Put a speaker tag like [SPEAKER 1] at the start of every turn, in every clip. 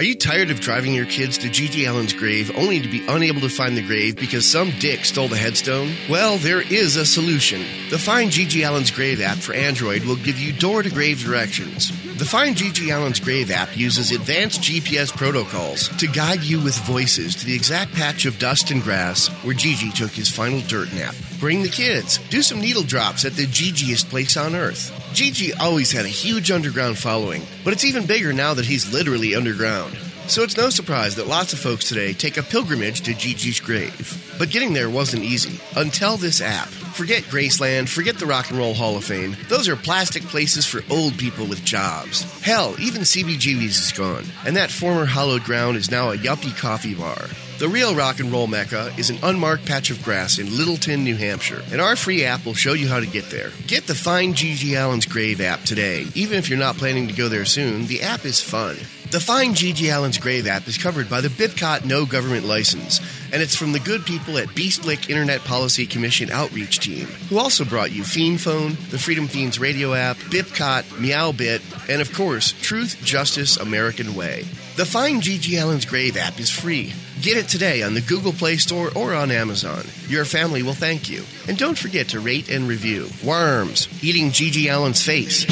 [SPEAKER 1] Are you tired of driving your kids to GG Allin's grave only to be unable to find the grave because some dick stole the headstone? Well, there is a solution. The Find GG Allin's Grave app for Android will give you door to grave directions. The Find GG Allin's Grave app uses advanced GPS protocols to guide you with voices to the exact patch of dust and grass where GG took his final dirt nap. Bring the kids. Do some needle drops at the Gigiest place on earth. GG always had a huge underground following, but it's even bigger now that he's literally underground. So it's no surprise that lots of folks today take a pilgrimage to GG's grave. But getting there wasn't easy until this app. Forget Graceland, forget the Rock and Roll Hall of Fame. Those are plastic places for old people with jobs. Hell, even CBGB's is gone, and that former hallowed ground is now a yuppie coffee bar. The real rock and roll mecca is an unmarked patch of grass in Littleton, New Hampshire, and our free app will show you how to get there. Get the Find GG Allin's Grave app today. Even if you're not planning to go there soon, the app is fun. The Find GG Allin's Grave app is covered by the Bipcot No Government License, and it's from the good people at Beast Beastlick Internet Policy Commission Outreach Team, who also brought you Fiend Phone, the Freedom Fiends radio app, Bipcot, Meowbit, and of course, Truth, Justice, American Way. The Find GG Allin's Grave app is free. Get it today on the Google Play Store or on Amazon. Your family will thank you. And don't forget to rate and review. Worms, eating GG Allin's face.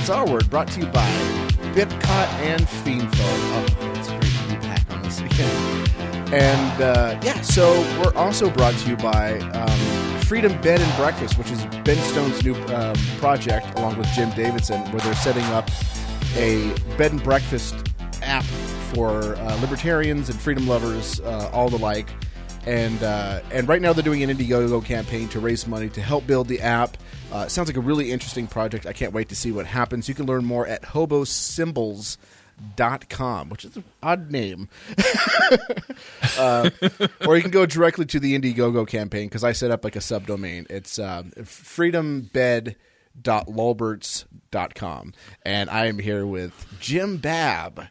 [SPEAKER 2] That's our word, brought to you by Bipcot and Fiendfo. Oh, it's great to be back on this again. And uh, yeah, so we're also brought to you by um, Freedom Bed and Breakfast, which is Ben Stone's new um, project, along with Jim Davidson, where they're setting up a bed and breakfast app for uh, libertarians and freedom lovers, uh, all the like. And uh, and right now they're doing an Indiegogo campaign to raise money to help build the app. Uh, sounds like a really interesting project. I can't wait to see what happens. You can learn more at hobosymbols.com, which is an odd name. uh, or you can go directly to the Indiegogo campaign because I set up like a subdomain. It's um, freedombed.lulberts.com. And I am here with Jim Babb.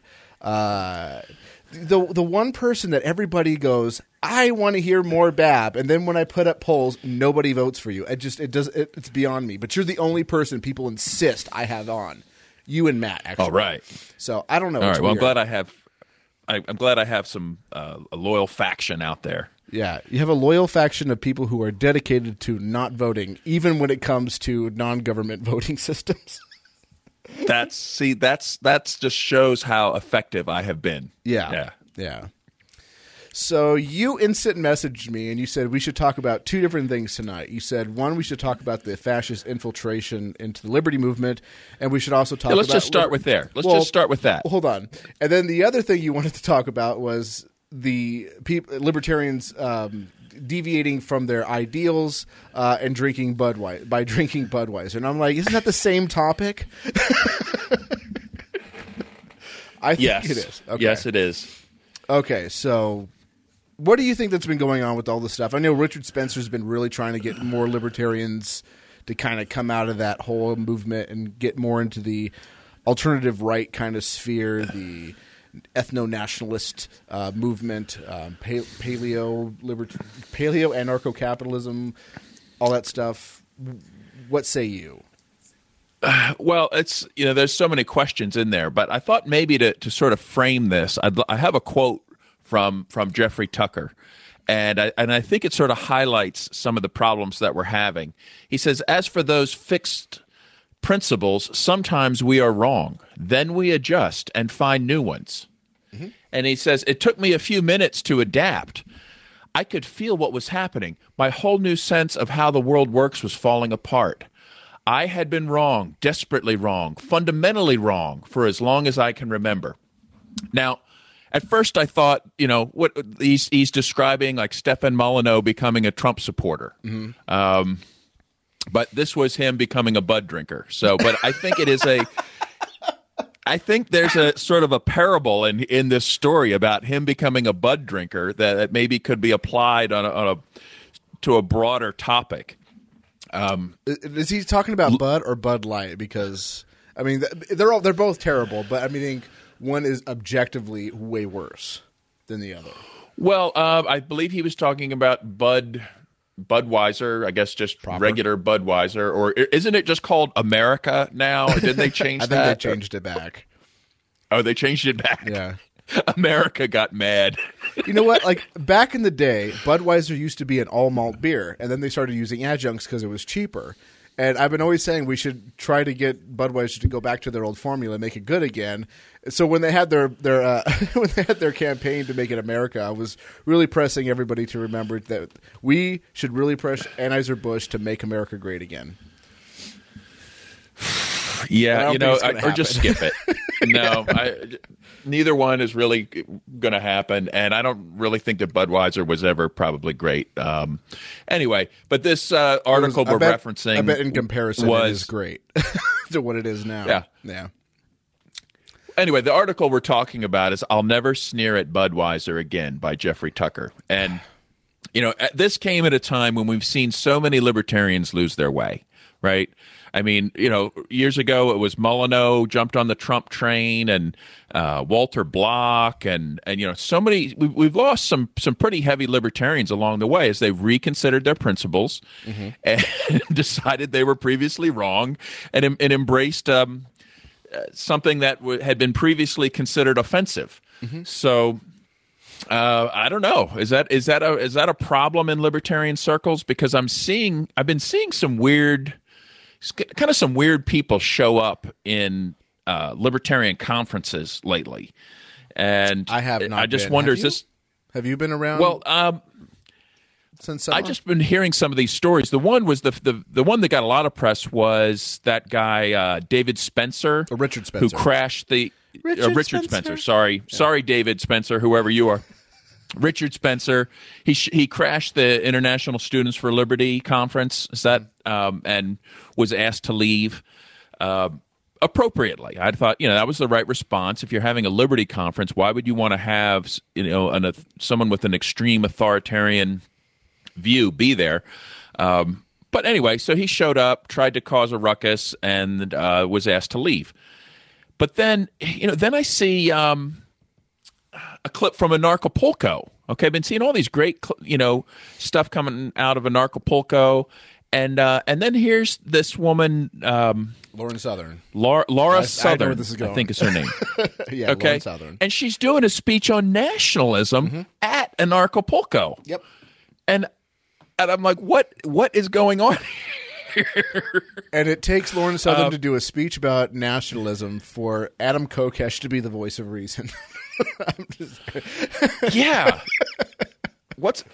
[SPEAKER 2] The the one person that everybody goes, I want to hear more Babb, and then when I put up polls, nobody votes for you. It just it does it, it's beyond me. But you're the only person people insist I have on. You and Matt, actually.
[SPEAKER 3] All right.
[SPEAKER 2] So I don't know.
[SPEAKER 3] All right. Well, I'm glad I have. I, I'm glad I have some uh, a loyal faction out there.
[SPEAKER 2] Yeah, you have a loyal faction of people who are dedicated to not voting, even when it comes to non-government voting systems.
[SPEAKER 3] That's see. That's that's just shows how effective I have been.
[SPEAKER 2] Yeah.
[SPEAKER 3] Yeah.
[SPEAKER 2] Yeah. So you instant messaged me and you said we should talk about two different things tonight. You said one, we should talk about the fascist infiltration into the liberty movement, and we should also talk.
[SPEAKER 3] Yeah, let's
[SPEAKER 2] about
[SPEAKER 3] just start with there. Let's just start with that.
[SPEAKER 2] Hold on, and then the other thing you wanted to talk about was the peop libertarians um, deviating from their ideals uh, and drinking Budweiser by drinking Budweiser, and I'm like, isn't that the same topic? I think
[SPEAKER 3] Yes.
[SPEAKER 2] it is. Okay.
[SPEAKER 3] Yes, it is.
[SPEAKER 2] Okay, so what do you think that's been going on with all this stuff? I know Richard Spencer's been really trying to get more libertarians to kind of come out of that whole movement and get more into the alternative right kind of sphere, the ethno nationalist uh, movement, um, pa- paleo paleo anarcho capitalism, all that stuff. What say you?
[SPEAKER 3] Well, it's you know, there's so many questions in there, but I thought maybe to to sort of frame this, I'd, I have a quote from from Jeffrey Tucker, and I and I think it sort of highlights some of the problems that we're having. He says, "As for those fixed." Principles, sometimes we are wrong. Then we adjust and find new ones. And he says, It took me a few minutes to adapt. I could feel what was happening. My whole new sense of how the world works was falling apart. I had been wrong, desperately wrong, fundamentally wrong for as long as I can remember. Now, at first I thought, you know, what he's he's describing like Stefan Molyneux becoming a Trump supporter. Um, but this was him becoming a bud drinker. So, but I think it is a I think there's a sort of a parable in in this story about him becoming a bud drinker that, that maybe could be applied on a, on a to a broader topic.
[SPEAKER 2] Um, is he talking about Bud or Bud Light? Because I mean, they're all they're both terrible, but I mean, one is objectively way worse than the other.
[SPEAKER 3] Well, uh, I believe he was talking about Bud Budweiser, I guess just Proper. regular Budweiser, or isn't it just called America now? Or did they change that?
[SPEAKER 2] I
[SPEAKER 3] that?
[SPEAKER 2] think they changed it back.
[SPEAKER 3] Oh, they changed it back.
[SPEAKER 2] Yeah.
[SPEAKER 3] America got mad.
[SPEAKER 2] you know what? Like back in the day, Budweiser used to be an all malt beer, and then they started using adjuncts because it was cheaper. And I've been always saying we should try to get Budweiser to go back to their old formula, make it good again. So when they had their their uh, when they had their campaign to make it America, I was really pressing everybody to remember that we should really press Anheuser Busch to make America great again.
[SPEAKER 3] Yeah, you know, I, or just skip it. no, I, neither one is really going to happen, and I don't really think that Budweiser was ever probably great. Um, anyway, but this uh, article was, we're
[SPEAKER 2] bet,
[SPEAKER 3] referencing,
[SPEAKER 2] I bet in comparison, was, it is great to what it is now.
[SPEAKER 3] Yeah,
[SPEAKER 2] yeah.
[SPEAKER 3] Anyway, the article we're talking about is "I'll Never Sneer at Budweiser Again" by Jeffrey Tucker, and you know this came at a time when we've seen so many libertarians lose their way, right? I mean, you know, years ago it was Molyneux jumped on the Trump train, and uh, Walter Block, and and you know, so many. We've, we've lost some some pretty heavy libertarians along the way as they reconsidered their principles mm-hmm. and decided they were previously wrong, and and embraced um, something that w- had been previously considered offensive. Mm-hmm. So. Uh, I don't know. Is that is that a is that a problem in libertarian circles? Because I'm seeing I've been seeing some weird kind of some weird people show up in uh, libertarian conferences lately, and
[SPEAKER 2] I have. I
[SPEAKER 3] just
[SPEAKER 2] been.
[SPEAKER 3] wonder
[SPEAKER 2] have
[SPEAKER 3] is this.
[SPEAKER 2] Have you been around?
[SPEAKER 3] Well, um,
[SPEAKER 2] since
[SPEAKER 3] I just been hearing some of these stories. The one was the the the one that got a lot of press was that guy uh, David Spencer,
[SPEAKER 2] or Richard Spencer,
[SPEAKER 3] who crashed the
[SPEAKER 2] Richard, uh,
[SPEAKER 3] Richard
[SPEAKER 2] Spencer.
[SPEAKER 3] Spencer. Sorry, yeah. sorry, David Spencer, whoever you are. Richard Spencer. He sh- he crashed the International Students for Liberty conference. Is that um, and was asked to leave uh, appropriately. I thought you know that was the right response. If you're having a Liberty conference, why would you want to have you know an, a, someone with an extreme authoritarian view be there? Um, but anyway, so he showed up, tried to cause a ruckus, and uh, was asked to leave. But then you know then I see. Um, a clip from Anarchapulco. Okay, I've been seeing all these great, you know, stuff coming out of Anarchapulco, and uh, and then here's this woman, um,
[SPEAKER 2] Lauren Southern,
[SPEAKER 3] Laura, Laura
[SPEAKER 2] I,
[SPEAKER 3] Southern,
[SPEAKER 2] I,
[SPEAKER 3] I, think is her name.
[SPEAKER 2] yeah,
[SPEAKER 3] okay,
[SPEAKER 2] Lauren Southern,
[SPEAKER 3] and she's doing a speech on nationalism mm-hmm. at Anarchapulco.
[SPEAKER 2] Yep,
[SPEAKER 3] and and I'm like, what what is going on?
[SPEAKER 2] and it takes Lauren Southern um, to do a speech about nationalism for Adam Kokesh to be the voice of reason.
[SPEAKER 3] just... yeah. What's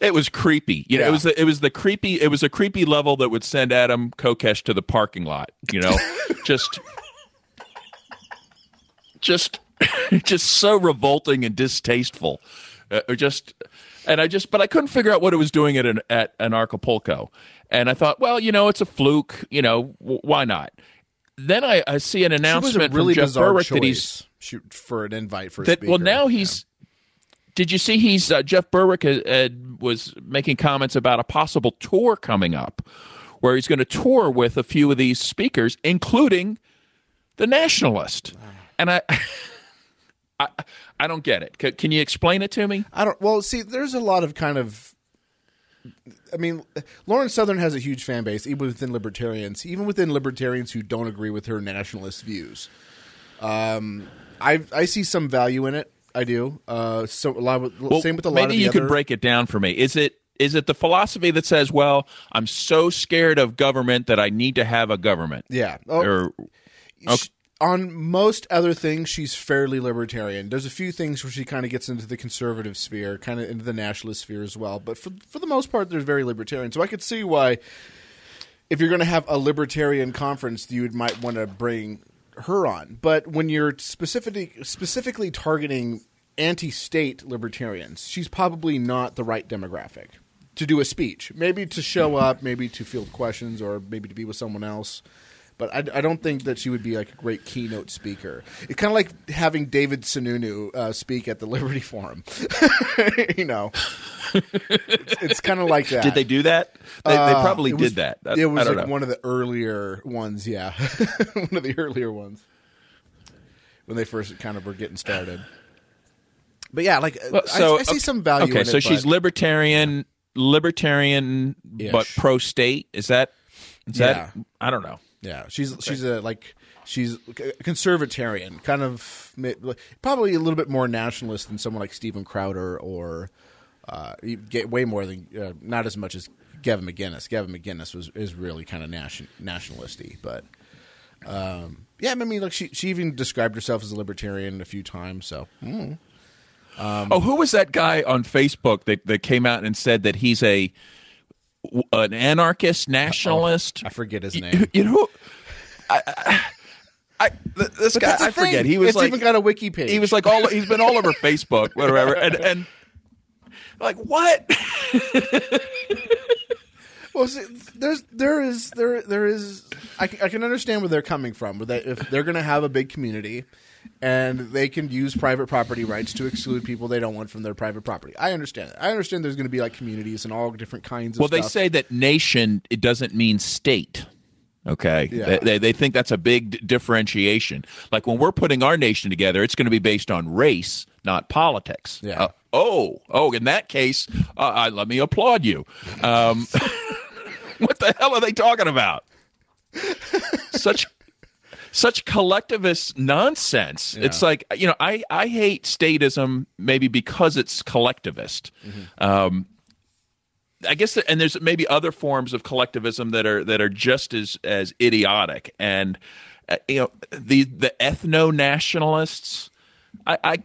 [SPEAKER 3] it was creepy. You know, yeah. it was the, it was the creepy. It was a creepy level that would send Adam Kokesh to the parking lot. You know, just just just so revolting and distasteful. Uh, just and I just but I couldn't figure out what it was doing at an at Anarchapulco. And I thought, well, you know, it's a fluke. You know, w- why not? then I, I see an announcement
[SPEAKER 2] really
[SPEAKER 3] from Jeff Berwick that he's
[SPEAKER 2] shoot for an invite for
[SPEAKER 3] that.
[SPEAKER 2] Speaker.
[SPEAKER 3] Well, now he's. Yeah. Did you see he's uh, Jeff Berwick uh, uh, was making comments about a possible tour coming up, where he's going to tour with a few of these speakers, including the Nationalist, and I. I, I don't get it. C- can you explain it to me?
[SPEAKER 2] I don't. Well, see, there's a lot of kind of I mean, Lauren Southern has a huge fan base, even within libertarians, even within libertarians who don't agree with her nationalist views. Um, I I see some value in it. I do. Uh, so a lot of, well, same with a lot
[SPEAKER 3] maybe
[SPEAKER 2] you
[SPEAKER 3] other... could break it down for me. Is it is it the philosophy that says, well, I'm so scared of government that I need to have a government?
[SPEAKER 2] Yeah.
[SPEAKER 3] Oh, or,
[SPEAKER 2] okay on most other things, she's fairly libertarian. There's a few things where she kind of gets into the conservative sphere, kind of into the nationalist sphere as well. But for for the most part, there's very libertarian. So I could see why, if you're going to have a libertarian conference, you might want to bring her on. But when you're specifically specifically targeting anti-state libertarians, she's probably not the right demographic to do a speech, maybe to show up, maybe to field questions, or maybe to be with someone else. But I, I don't think that she would be like a great keynote speaker. It's kind of like having David Sununu uh, speak at the Liberty Forum. you know, it's, it's kind of like that.
[SPEAKER 3] Did they do that? They, they
[SPEAKER 2] Uh,
[SPEAKER 3] probably
[SPEAKER 2] it
[SPEAKER 3] did that.
[SPEAKER 2] It
[SPEAKER 3] I
[SPEAKER 2] was like
[SPEAKER 3] know.
[SPEAKER 2] one of the earlier ones, yeah, one of the earlier ones when they first kind of were getting started. But yeah, like
[SPEAKER 3] Well,
[SPEAKER 2] I-
[SPEAKER 3] so
[SPEAKER 2] I, see
[SPEAKER 3] okay,
[SPEAKER 2] some value.
[SPEAKER 3] Okay, so
[SPEAKER 2] it,
[SPEAKER 3] she's
[SPEAKER 2] but-
[SPEAKER 3] libertarian, libertarian, but pro state. Is that? Is that? I don't know.
[SPEAKER 2] Yeah, she's she's a like she's a conservatarian, kind of probably a little bit more nationalist than someone like Steven Crowder or uh, get way more than uh, not as much as Gavin McInnes. Gavin McInnes was is really kind of nation, nationalisty, but um, yeah, I mean, like she she even described herself as a libertarian a few times. So mm.
[SPEAKER 3] oh, who was that guy on Facebook that, that came out and said that he's a an anarchist nationalist?
[SPEAKER 2] I forget his name.
[SPEAKER 3] You know, I, I, I this
[SPEAKER 2] But
[SPEAKER 3] guy I forget. He was
[SPEAKER 2] it's
[SPEAKER 3] like
[SPEAKER 2] even got a wiki page.
[SPEAKER 3] he was like all he's been all over Facebook, whatever, and and like what?
[SPEAKER 2] Well, see, there's there is there there is I can, I can understand where they're coming from. But if they're going to have a big community, and they can use private property rights to exclude people they don't want from their private property, I understand that. I understand there's going to be like communities and all different kinds of.
[SPEAKER 3] Well, they
[SPEAKER 2] stuff.
[SPEAKER 3] say that nation it doesn't mean state. Okay,
[SPEAKER 2] Yeah.
[SPEAKER 3] they, they they think that's a big d- differentiation. Like when we're putting our nation together, it's going to be based on race, not politics.
[SPEAKER 2] Yeah.
[SPEAKER 3] Uh, oh, oh, in that case, uh, I, let me applaud you. Um, what the hell are they talking about? Such such collectivist nonsense. It's like you know, I I hate statism maybe because it's collectivist. Um, I guess, that, and there's maybe other forms of collectivism that are that are just as as idiotic. And uh, you know, the the ethno nationalists, I, I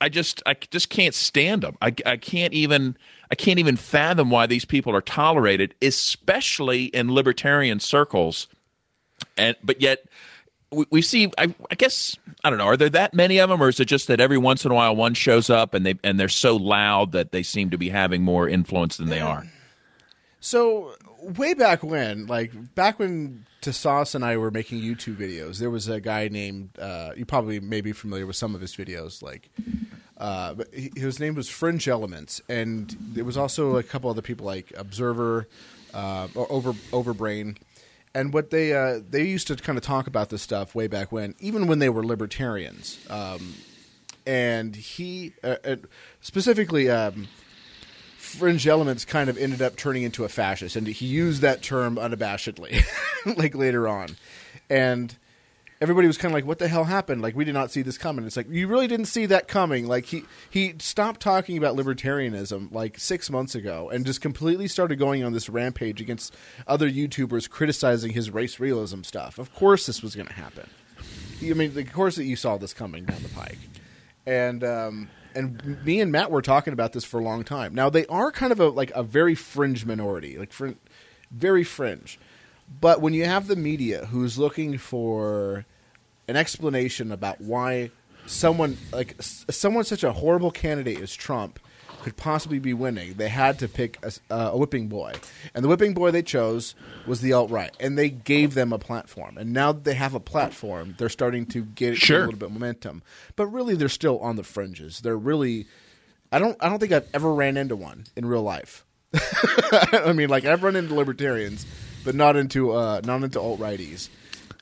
[SPEAKER 3] I just I just can't stand them. I I can't even I can't even fathom why these people are tolerated, especially in libertarian circles. And but yet. We, we see. I, I guess I don't know. Are there that many of them, or is it just that every once in a while one shows up and they and they're so loud that they seem to be having more influence than they are?
[SPEAKER 2] So way back when, like back when Tassos and I were making YouTube videos, there was a guy named uh, you probably may be familiar with some of his videos, like. Uh, but he, his name was Fringe Elements, and there was also a couple other people like Observer uh, or Over Overbrain, and what they uh, they used to kind of talk about this stuff way back when, even when they were libertarians. Um, and he uh, uh, specifically um, fringe elements kind of ended up turning into a fascist and he used that term unabashedly like later on and everybody was kind of like what the hell happened? Like we did not see this coming. It's like you really didn't see that coming. Like he he stopped talking about libertarianism like 6 months ago and just completely started going on this rampage against other youtubers criticizing his race realism stuff. Of course this was going to happen. I mean, of course that you saw this coming down the pike, and um, and me and Matt were talking about this for a long time. Now they are kind of a like a very fringe minority, like frin- very fringe. But when you have the media who's looking for an explanation about why someone like s- someone such a horrible candidate as Trump could possibly be winning, they had to pick a, uh, a whipping boy, and the whipping boy they chose was the alt right, and they gave them a platform. And now that they have a platform, they're starting to get,
[SPEAKER 3] Sure.
[SPEAKER 2] a little bit of momentum. But really, they're still on the fringes. They're really, I don't, I don't think I've ever ran into one in real life. I mean, like I've run into libertarians, but not into uh, not into alt righties.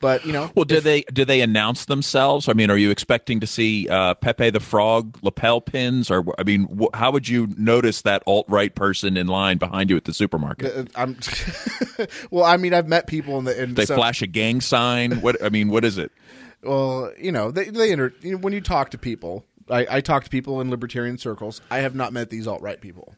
[SPEAKER 2] But you know,
[SPEAKER 3] Well, do they do they announce themselves? I mean, are you expecting to see uh, Pepe the Frog lapel pins, or I mean, wh- how would you notice that alt right person in line behind you at the supermarket?
[SPEAKER 2] Uh, I'm well. I mean, I've met people in the in
[SPEAKER 3] they
[SPEAKER 2] some-
[SPEAKER 3] flash a gang sign. What I mean, what is it?
[SPEAKER 2] Well, you know, they they inter- you know, when you talk to people. I, I talk to people in libertarian circles. I have not met these alt right people,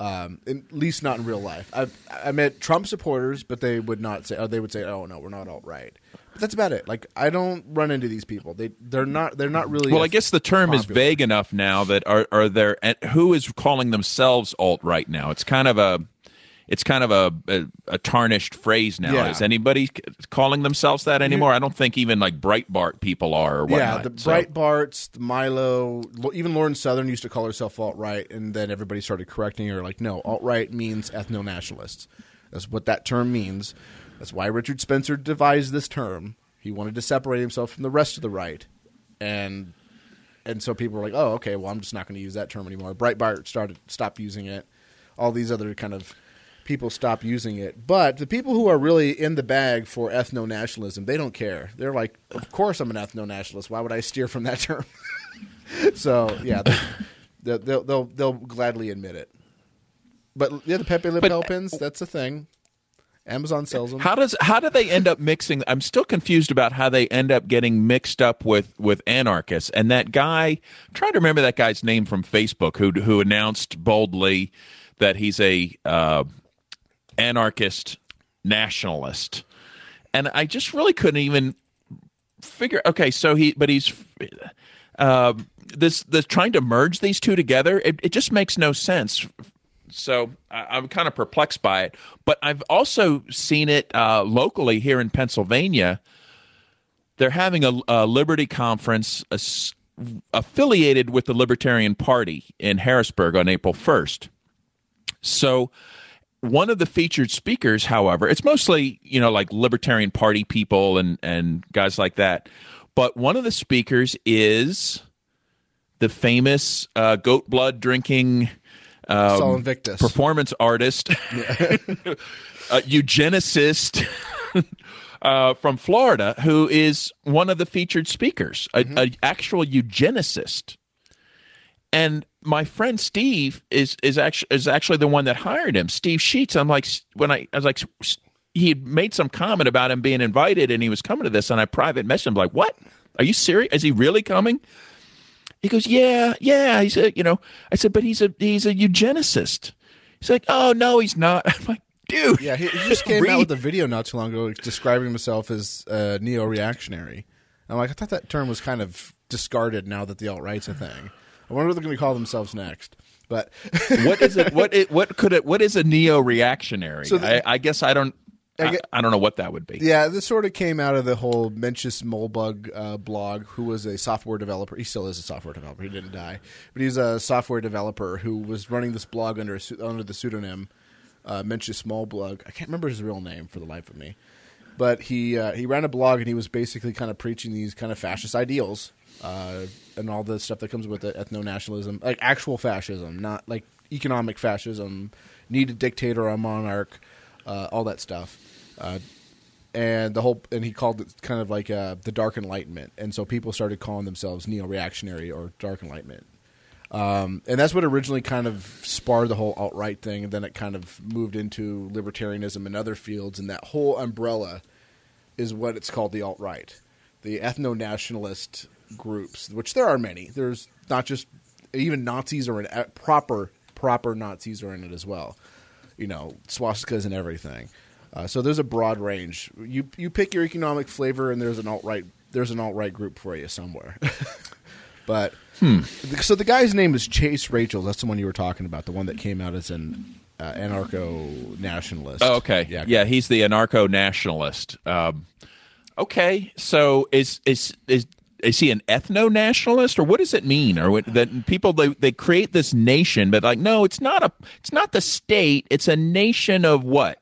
[SPEAKER 2] um, at least not in real life. I've I met Trump supporters, but they would not say. Oh, they would say, "Oh no, we're not alt right." But that's about it. Like I don't run into these people. They they're not they're not really.
[SPEAKER 3] Well, I guess the term is vague enough now that are are there and who is calling themselves alt right now? It's kind of a it's kind of a, a, a tarnished phrase now.
[SPEAKER 2] Yeah.
[SPEAKER 3] Is anybody calling themselves that anymore? I don't think even like Breitbart people are or
[SPEAKER 2] Yeah, the
[SPEAKER 3] So-
[SPEAKER 2] Breitbarts, the Milo, even Lauren Southern used to call herself alt right, and then everybody started correcting her, like, no, alt right means ethno nationalists. That's what that term means. That's why Richard Spencer devised this term. He wanted to separate himself from the rest of the right, and and so people were like, oh, okay, well, I'm just not going to use that term anymore. Breitbart started stopped using it. All these other kind of people stop using it. But the people who are really in the bag for ethno nationalism, they don't care. They're like, of course I'm an ethno nationalist. Why would I steer from that term? so yeah, they, they'll, they'll they'll gladly admit it. But yeah, the Pepe Le Pew pins, that's a thing. Amazon sells them.
[SPEAKER 3] How does how do they end up mixing? I'm still confused about how they end up getting mixed up with with anarchists. And that guy, I'm trying to remember that guy's name from Facebook who who announced boldly that he's a uh, anarchist nationalist. And I just really couldn't even figure. Okay, so he, but he's uh, this this trying to merge these two together. It, it just makes no sense so I, I'm kind of perplexed by it. But I've also seen it uh, locally here in Pennsylvania. They're having a, a Liberty conference as- affiliated with the Libertarian Party in Harrisburg on April 1st. So one of the featured speakers, however, it's mostly you know like Libertarian Party people and and guys like that. But one of the speakers is the famous uh, goat blood drinking um,
[SPEAKER 2] Sol Invictus.
[SPEAKER 3] performance artist, uh, eugenicist uh, from Florida, who is one of the featured speakers,
[SPEAKER 2] Mm-hmm.
[SPEAKER 3] an actual eugenicist. And my friend Steve is is actually is actually the one that hired him, Steve Sheets. I'm like when I, I was like he had made some comment about him being invited and he was coming to this, and I private messaged him like, "What? Are you serious? Is he really coming?" He goes, "Yeah, yeah." He said, "You know," I said, "But he's a he's a eugenicist." He's like, "Oh no, he's not." I'm like, "Dude,
[SPEAKER 2] Yeah, he, he just came
[SPEAKER 3] read-
[SPEAKER 2] out with a video not too long ago describing himself as uh, neo-reactionary. I'm like, I thought that term was kind of discarded now that the alt right's a thing. I wonder what they're going to call themselves next. But
[SPEAKER 3] what is it? What it? What could it? What is a neo-reactionary?
[SPEAKER 2] So the-
[SPEAKER 3] I, I guess I don't.
[SPEAKER 2] I
[SPEAKER 3] I, don't know what that would be.
[SPEAKER 2] yeah, this sort of came out of the whole Mencius Moldbug uh, blog, who was a software developer. He still is a software developer. He didn't die, but he's a software developer who was running this blog under a, under the pseudonym uh, Mencius Moldbug. I can't remember his real name for the life of me. But he uh, he ran a blog and he was basically kind of preaching these kind of fascist ideals uh, and all the stuff that comes with it, ethno nationalism, like actual fascism, not like economic fascism, need a dictator or a monarch, uh, all that stuff. Uh, and the whole and he called it kind of like uh, the dark enlightenment. And so people started calling themselves neo-reactionary or dark enlightenment. Um, and that's what originally kind of sparred the whole alt-right thing. And then it kind of moved into libertarianism and other fields. And that whole umbrella is what it's called the alt-right. The ethno-nationalist groups which there are many there's not just even nazis are in uh, proper proper nazis are in it as well you know swastikas and everything uh, so there's a broad range you you pick your economic flavor and there's an alt-right there's an alt-right group for you somewhere but so the guy's name is Chase Rachel. That's the one you were talking about, the one that came out as an uh, anarcho nationalist.
[SPEAKER 3] Oh, okay.
[SPEAKER 2] Yeah.
[SPEAKER 3] Yeah. He's the anarcho-nationalist. Um, okay. So is is is is he an ethno-nationalist, or what does it mean? Or what, that people they they create this nation, but like no, it's not a it's not the state. It's a nation of what?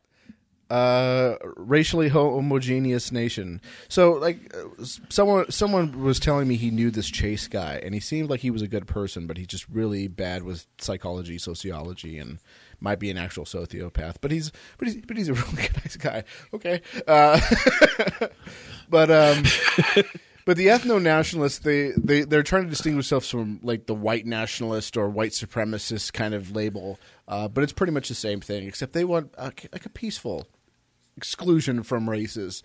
[SPEAKER 2] uh, racially homogeneous nation. So, like, uh, someone someone was telling me he knew this Chase guy, and he seemed like he was a good person, but he's just really bad with psychology, sociology, and might be an actual sociopath. But he's but he's but he's a really nice guy. Okay, uh, but um. But the ethno nationalists, they, they, they're trying to distinguish themselves from like the white nationalist or white supremacist kind of label. Uh, but it's pretty much the same thing, except they want uh, like a peaceful exclusion from races.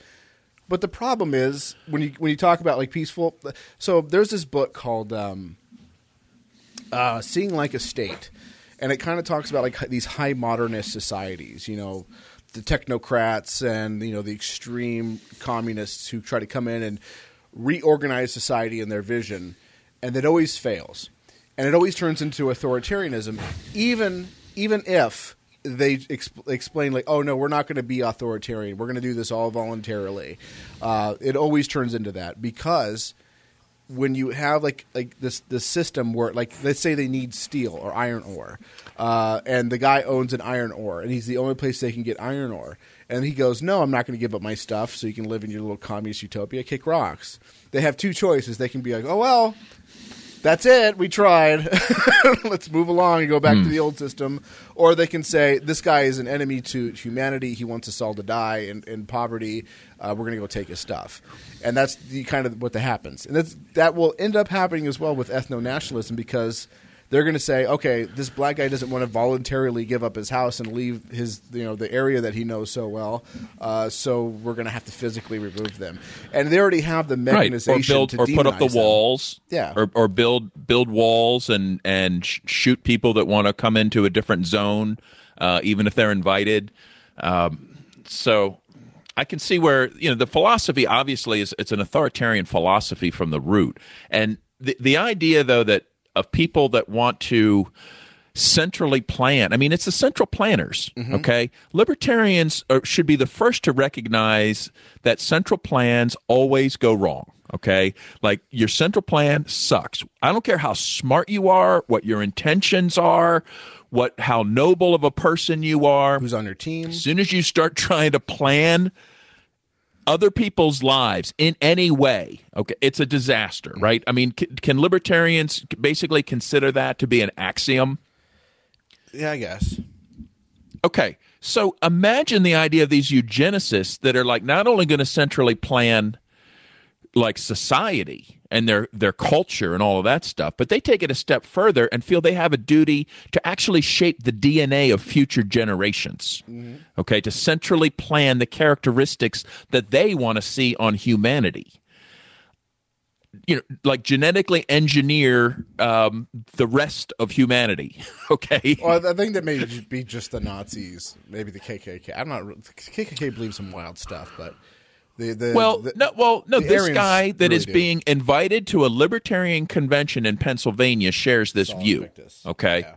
[SPEAKER 2] But the problem is when you when you talk about like peaceful. So there's this book called um, uh, "Seeing Like a State," and it kind of talks about like these high modernist societies. You know, the technocrats and you know the extreme communists who try to come in and reorganize society in their vision, and it always fails, and it always turns into authoritarianism, even even if they exp- explain like, oh no, we're not going to be authoritarian. We're going to do this all voluntarily. Uh, it always turns into that because when you have like like this this system where like let's say they need steel or iron ore, uh, and the guy owns an iron ore, and he's the only place they can get iron ore, and he goes, no, I'm not going to give up my stuff so you can live in your little communist utopia. Kick rocks. They have two choices. They can be like, oh well, that's it. We tried. Let's move along and go back to the old system. Or they can say, this guy is an enemy to humanity. He wants us all to die in, in poverty. Uh, we're going to go take his stuff. And that's the kind of what that happens. And that's, that will end up happening as well with ethno nationalism because they're going to say, okay, this black guy doesn't want to voluntarily give up his house and leave his, you know, the area that he knows so well. Uh, so we're going to have to physically remove them. And they already have the
[SPEAKER 3] right
[SPEAKER 2] mechanization
[SPEAKER 3] or build
[SPEAKER 2] to
[SPEAKER 3] or put up the
[SPEAKER 2] them.
[SPEAKER 3] walls
[SPEAKER 2] Yeah.
[SPEAKER 3] or, or build build walls and and sh- shoot people that want to come into a different zone uh, even if they're invited um, so I can see where you know the philosophy obviously is it's an authoritarian philosophy from the root and the the idea though that of people that want to centrally plan. I mean, it's the central planners. Mm-hmm. Okay, libertarians are, should be the first to recognize that central plans always go wrong. Okay, like your central plan sucks. I don't care how smart you are, what your intentions are, what how noble of a person you are.
[SPEAKER 2] Who's on your team?
[SPEAKER 3] As soon as you start trying to plan other people's lives in any way, okay, it's a disaster, mm-hmm. right? I mean, can, can libertarians basically consider that to be an axiom?
[SPEAKER 2] Yeah, I guess.
[SPEAKER 3] Okay, so imagine the idea of these eugenicists that are like not only going to centrally plan like society and their their culture and all of that stuff, but they take it a step further and feel they have a duty to actually shape the DNA of future generations. Okay, to centrally plan the characteristics that they want to see on humanity. You know, like genetically engineer um, the rest of humanity. Okay,
[SPEAKER 2] Well, I think that may be just the Nazis, maybe the KKK. I'm not. The KKK believes some wild stuff, but the the
[SPEAKER 3] Well,
[SPEAKER 2] the,
[SPEAKER 3] no, well, no. This
[SPEAKER 2] Aryans
[SPEAKER 3] guy that
[SPEAKER 2] really
[SPEAKER 3] is
[SPEAKER 2] do.
[SPEAKER 3] being invited to a libertarian convention in Pennsylvania shares this
[SPEAKER 2] Solid
[SPEAKER 3] view.
[SPEAKER 2] Victus.
[SPEAKER 3] Okay,
[SPEAKER 2] Yeah.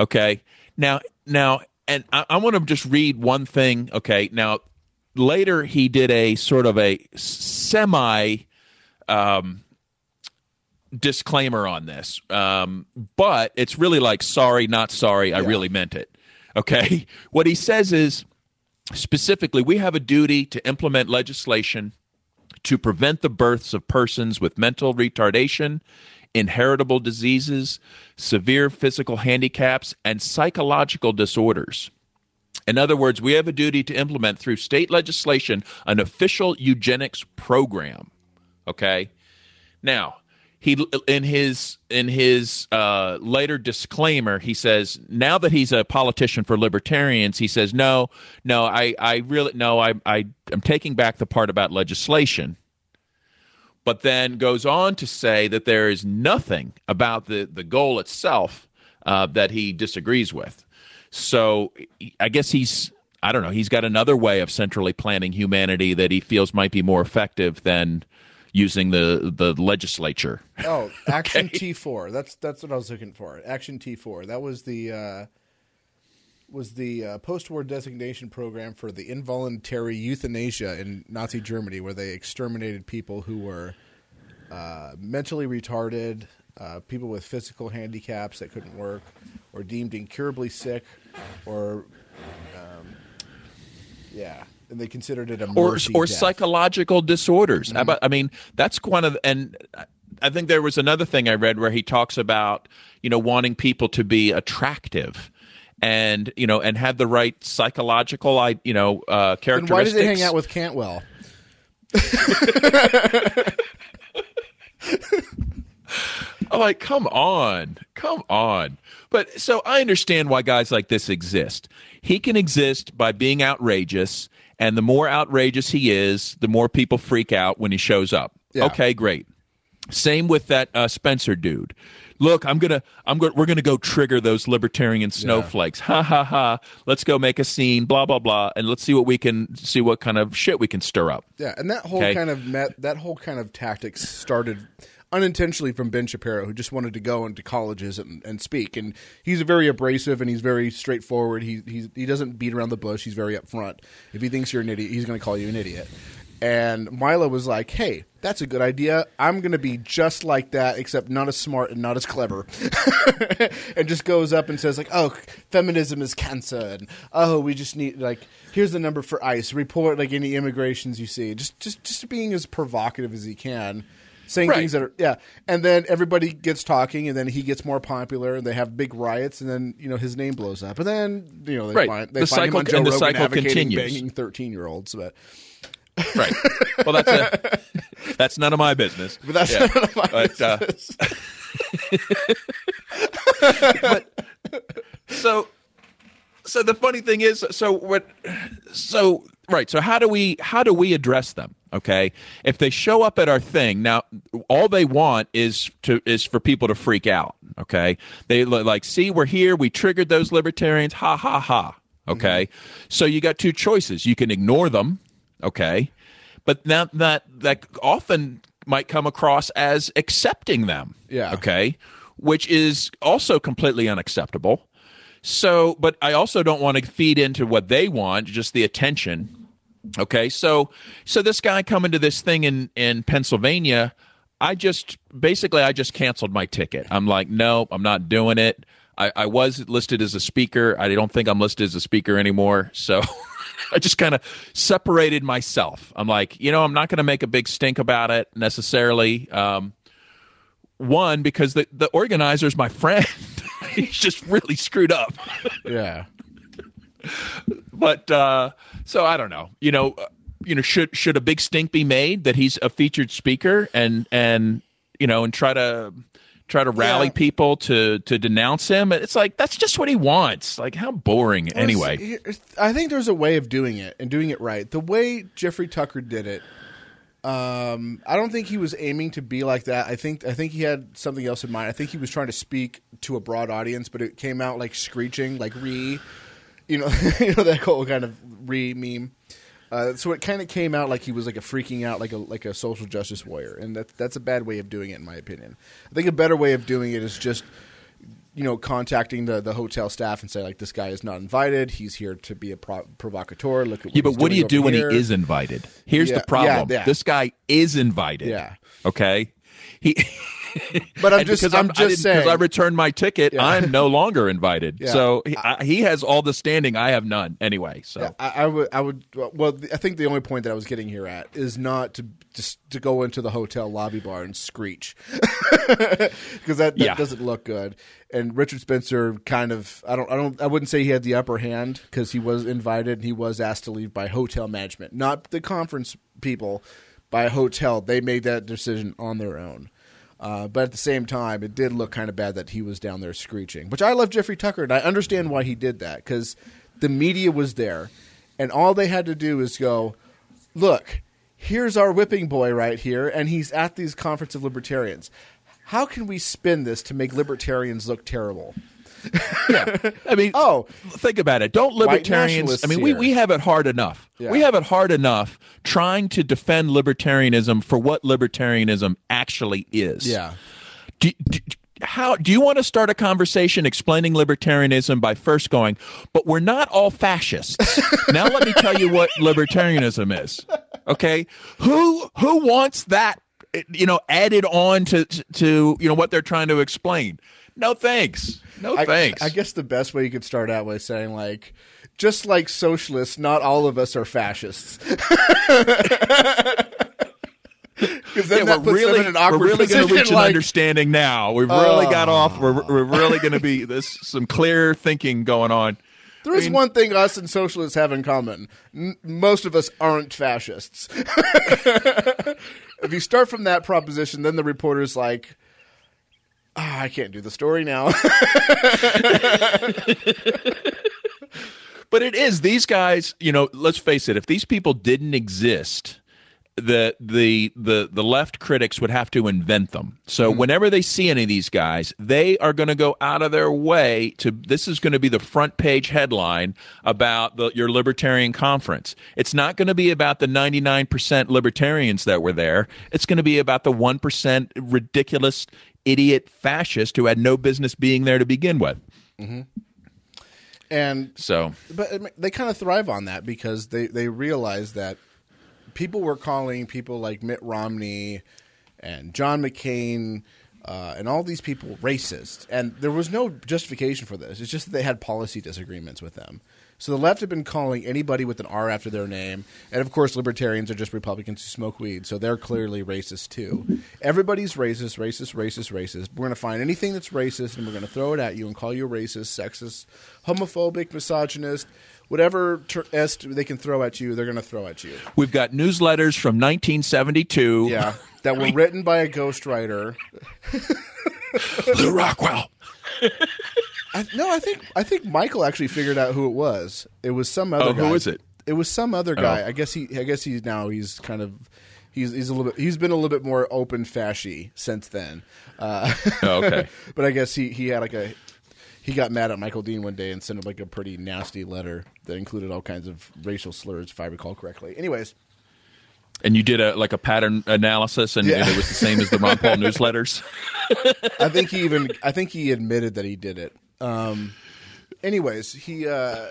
[SPEAKER 3] okay. Now, now, and I, I want to just read one thing. Okay, now later he did a sort of a semi um, disclaimer on this, um, but it's really like sorry, not sorry. I really meant it. Okay, what he says is specifically, we have a duty to implement legislation to prevent the births of persons with mental retardation, inheritable diseases, severe physical handicaps, and psychological disorders. In other words, we have a duty to implement through state legislation an official eugenics program. Okay? Now, he in his in his uh, later disclaimer, he says now that he's a politician for libertarians, he says no, no, I I really no, I I am taking back the part about legislation. But then goes on to say that there is nothing about the the goal itself uh, that he disagrees with. So I guess he's I don't know he's got another way of centrally planning humanity that he feels might be more effective than using the the legislature.
[SPEAKER 2] Oh, Action T four. That's that's what I was looking for. Action T four. That was the uh, was the uh, post war designation program for the involuntary euthanasia in Nazi Germany, where they exterminated people who were uh, mentally retarded, uh, people with physical handicaps that couldn't work, or deemed incurably sick, or um, yeah, and they considered it a
[SPEAKER 3] or or
[SPEAKER 2] death.
[SPEAKER 3] psychological disorders. How about I mean that's one of and I think there was another thing I read where he talks about you know wanting people to be attractive and you know and have the right psychological I you know uh,
[SPEAKER 2] Then
[SPEAKER 3] characteristics.
[SPEAKER 2] why did they hang out with Cantwell?
[SPEAKER 3] I'm like, come on, come on. But so I understand why guys like this exist. He can exist by being outrageous, and the more outrageous he is, the more people freak out when he shows up.
[SPEAKER 2] Yeah.
[SPEAKER 3] Okay, great. Same with that uh, Spencer dude. Look, I'm gonna, I'm gonna, we're gonna go trigger those libertarian snowflakes. Ha ha ha! Let's go make a scene. Blah blah blah, and let's see what we can see what kind of shit we can stir up.
[SPEAKER 2] Yeah, and that whole
[SPEAKER 3] Okay.
[SPEAKER 2] kind of met that whole kind of tactics started unintentionally from Ben Shapiro, who just wanted to go into colleges and, and speak. And he's very abrasive and he's very straightforward. He he's, he doesn't beat around the bush. He's very upfront. If he thinks you're an idiot, he's going to call you an idiot. And Milo was like, "Hey, that's a good idea. I'm going to be just like that, except not as smart and not as clever." and just goes up and says, "Like, oh, feminism is cancer, and oh, we just need like here's the number for ICE. Report like any immigrations you see. Just just just being as provocative as he can." Saying
[SPEAKER 3] Right.
[SPEAKER 2] things that are yeah, and then everybody gets talking, and then he gets more popular, and they have big riots, and then you know his name blows up, and then you know they
[SPEAKER 3] Right.
[SPEAKER 2] find they
[SPEAKER 3] The
[SPEAKER 2] find him
[SPEAKER 3] cycle-
[SPEAKER 2] on Joe
[SPEAKER 3] and the
[SPEAKER 2] Rogan
[SPEAKER 3] cycle continues.
[SPEAKER 2] banging thirteen year olds, but
[SPEAKER 3] Right. Well, that's a, that's none of my business.
[SPEAKER 2] But that's
[SPEAKER 3] Yeah.
[SPEAKER 2] none of my
[SPEAKER 3] But, uh,
[SPEAKER 2] business.
[SPEAKER 3] so so the funny thing is so what so right so how do we how do we address them okay? If they show up at our thing now all they want is to is for people to freak out okay? They like see we're here we triggered those libertarians ha ha ha okay? Mm-hmm. So you got two choices. You can ignore them okay? But now that that often might come across as accepting them
[SPEAKER 2] Yeah.
[SPEAKER 3] okay? Which is also completely unacceptable so, but I also don't want to feed into what they want, just the attention. Okay, so so this guy coming to this thing in in Pennsylvania, I just basically I just canceled my ticket. I'm like, no, I'm not doing it. I, I was listed as a speaker. I don't think I'm listed as a speaker anymore. So I just kind of separated myself. I'm like, you know, I'm not going to make a big stink about it necessarily. Um, one because the the organizer's my friend. He's just really screwed up.
[SPEAKER 2] yeah.
[SPEAKER 3] but uh, so I don't know. You know, uh, you know, should should a big stink be made that he's a featured speaker and and you know and try to try to rally
[SPEAKER 2] Yeah.
[SPEAKER 3] people to to denounce him? It's like that's just what he wants. Like how boring. Anyway,
[SPEAKER 2] I think there's a way of doing it and doing it right. The way Jeffrey Tucker did it, um, I don't think he was aiming to be like that. I think I think he had something else in mind. I think he was trying to speak to a broad audience, but it came out like screeching, like re, you know, you know that whole kind of re meme. Uh, so it kind of came out like he was like a freaking out, like a like a social justice warrior, and that that's a bad way of doing it, in my opinion. I think a better way of doing it is just you know, contacting the, the hotel staff and say like, this guy is not invited. He's here to be a pro- provocateur. Look at what
[SPEAKER 3] yeah, but what do you do when
[SPEAKER 2] here.
[SPEAKER 3] he is invited? Here's
[SPEAKER 2] Yeah,
[SPEAKER 3] the problem.
[SPEAKER 2] yeah, yeah.
[SPEAKER 3] This guy is invited.
[SPEAKER 2] Yeah.
[SPEAKER 3] Okay. He.
[SPEAKER 2] But I'm just, I'm
[SPEAKER 3] I
[SPEAKER 2] just saying.
[SPEAKER 3] because I returned my ticket,
[SPEAKER 2] Yeah.
[SPEAKER 3] I'm no longer invited.
[SPEAKER 2] Yeah.
[SPEAKER 3] So he, I, he has all the standing. I have none. Anyway, so
[SPEAKER 2] I, I would, I would. Well, I think the only point that I was getting here at is not to just to go into the hotel lobby bar and screech because that, that
[SPEAKER 3] Yeah.
[SPEAKER 2] doesn't look good. And Richard Spencer kind of, I don't, I don't, I wouldn't say he had the upper hand because he was invited and he was asked to leave by hotel management, not the conference people. By a hotel, they made that decision on their own. Uh, but at the same time, it did look kind of bad that he was down there screeching. Which I love Jeffrey Tucker, and I understand why he did that because the media was there, and all they had to do is go, "Look, here's our whipping boy right here, and he's at these conference of libertarians. How can we spin this to make libertarians look terrible?"
[SPEAKER 3] yeah. I mean,
[SPEAKER 2] Oh.
[SPEAKER 3] think about it. Don't libertarians? I mean, we,
[SPEAKER 2] here.
[SPEAKER 3] we have it hard enough.
[SPEAKER 2] Yeah.
[SPEAKER 3] We have it hard enough trying to defend libertarianism for what libertarianism actually is.
[SPEAKER 2] Yeah.
[SPEAKER 3] Do, do, how do you want to start a conversation explaining libertarianism by first going, but we're not all fascists. now let me tell you what libertarianism is. Okay? Who who wants that you know added on to to you know what they're trying to explain? No thanks. No
[SPEAKER 2] I,
[SPEAKER 3] thanks.
[SPEAKER 2] I guess the best way you could start out by saying like, just like socialists, not all of us are fascists. Because then
[SPEAKER 3] yeah,
[SPEAKER 2] that
[SPEAKER 3] we're
[SPEAKER 2] puts
[SPEAKER 3] really,
[SPEAKER 2] them in an awkward
[SPEAKER 3] we're really going to reach an
[SPEAKER 2] like,
[SPEAKER 3] understanding now. We've really ah. got off. We're, we're really going to be this some clear thinking going on.
[SPEAKER 2] There is one thing us and socialists have in common: N- most of us aren't fascists. if you start from that proposition, then the reporter's like, "Ah, "I can't do the story now."
[SPEAKER 3] But it is these guys. You know, let's face it. If these people didn't exist, the the the the left critics would have to invent them. So
[SPEAKER 2] Mm-hmm.
[SPEAKER 3] whenever they see any of these guys, they are going to go out of their way to. This is going to be the front page headline about the, your libertarian conference. It's not going to be about the ninety nine percent libertarians that were there. It's going to be about the one percent ridiculous idiot fascist who had no business being there to begin with.
[SPEAKER 2] And
[SPEAKER 3] So
[SPEAKER 2] but they kind of thrive on that because they they realize that people were calling people like Mitt Romney and John McCain uh, and all these people racist, and there was no justification for this. It's just that they had policy disagreements with them. So the left have been calling anybody with an R after their name, and of course, libertarians are just Republicans who smoke weed, so they're clearly racist too. Everybody's racist, racist, racist, racist. We're going to find anything that's racist, and we're going to throw it at you and call you racist, sexist, homophobic, misogynist, whatever ter- est they can throw at you, they're going to throw at you.
[SPEAKER 3] we've got newsletters from 1972.
[SPEAKER 2] Yeah, that were written by a ghostwriter.
[SPEAKER 3] Lew Rockwell.
[SPEAKER 2] I, no, I think I think Michael actually figured out who it was. It was some other
[SPEAKER 3] Oh,
[SPEAKER 2] guy.
[SPEAKER 3] who is it?
[SPEAKER 2] It was some other guy.
[SPEAKER 3] Oh.
[SPEAKER 2] I guess he. I guess he's now he's kind of. He's, he's a little bit. He's been a little bit more open fashy since then. Uh,
[SPEAKER 3] Oh, okay.
[SPEAKER 2] but I guess he he had like a. He got mad at Michael Dean one day and sent him like a pretty nasty letter that included all kinds of racial slurs, if I recall correctly. Anyways,
[SPEAKER 3] And you did a like a pattern analysis, and,
[SPEAKER 2] Yeah.
[SPEAKER 3] and it was the same as the Ron Paul newsletters.
[SPEAKER 2] I think he even I think he admitted that he did it. Um, anyways, he uh,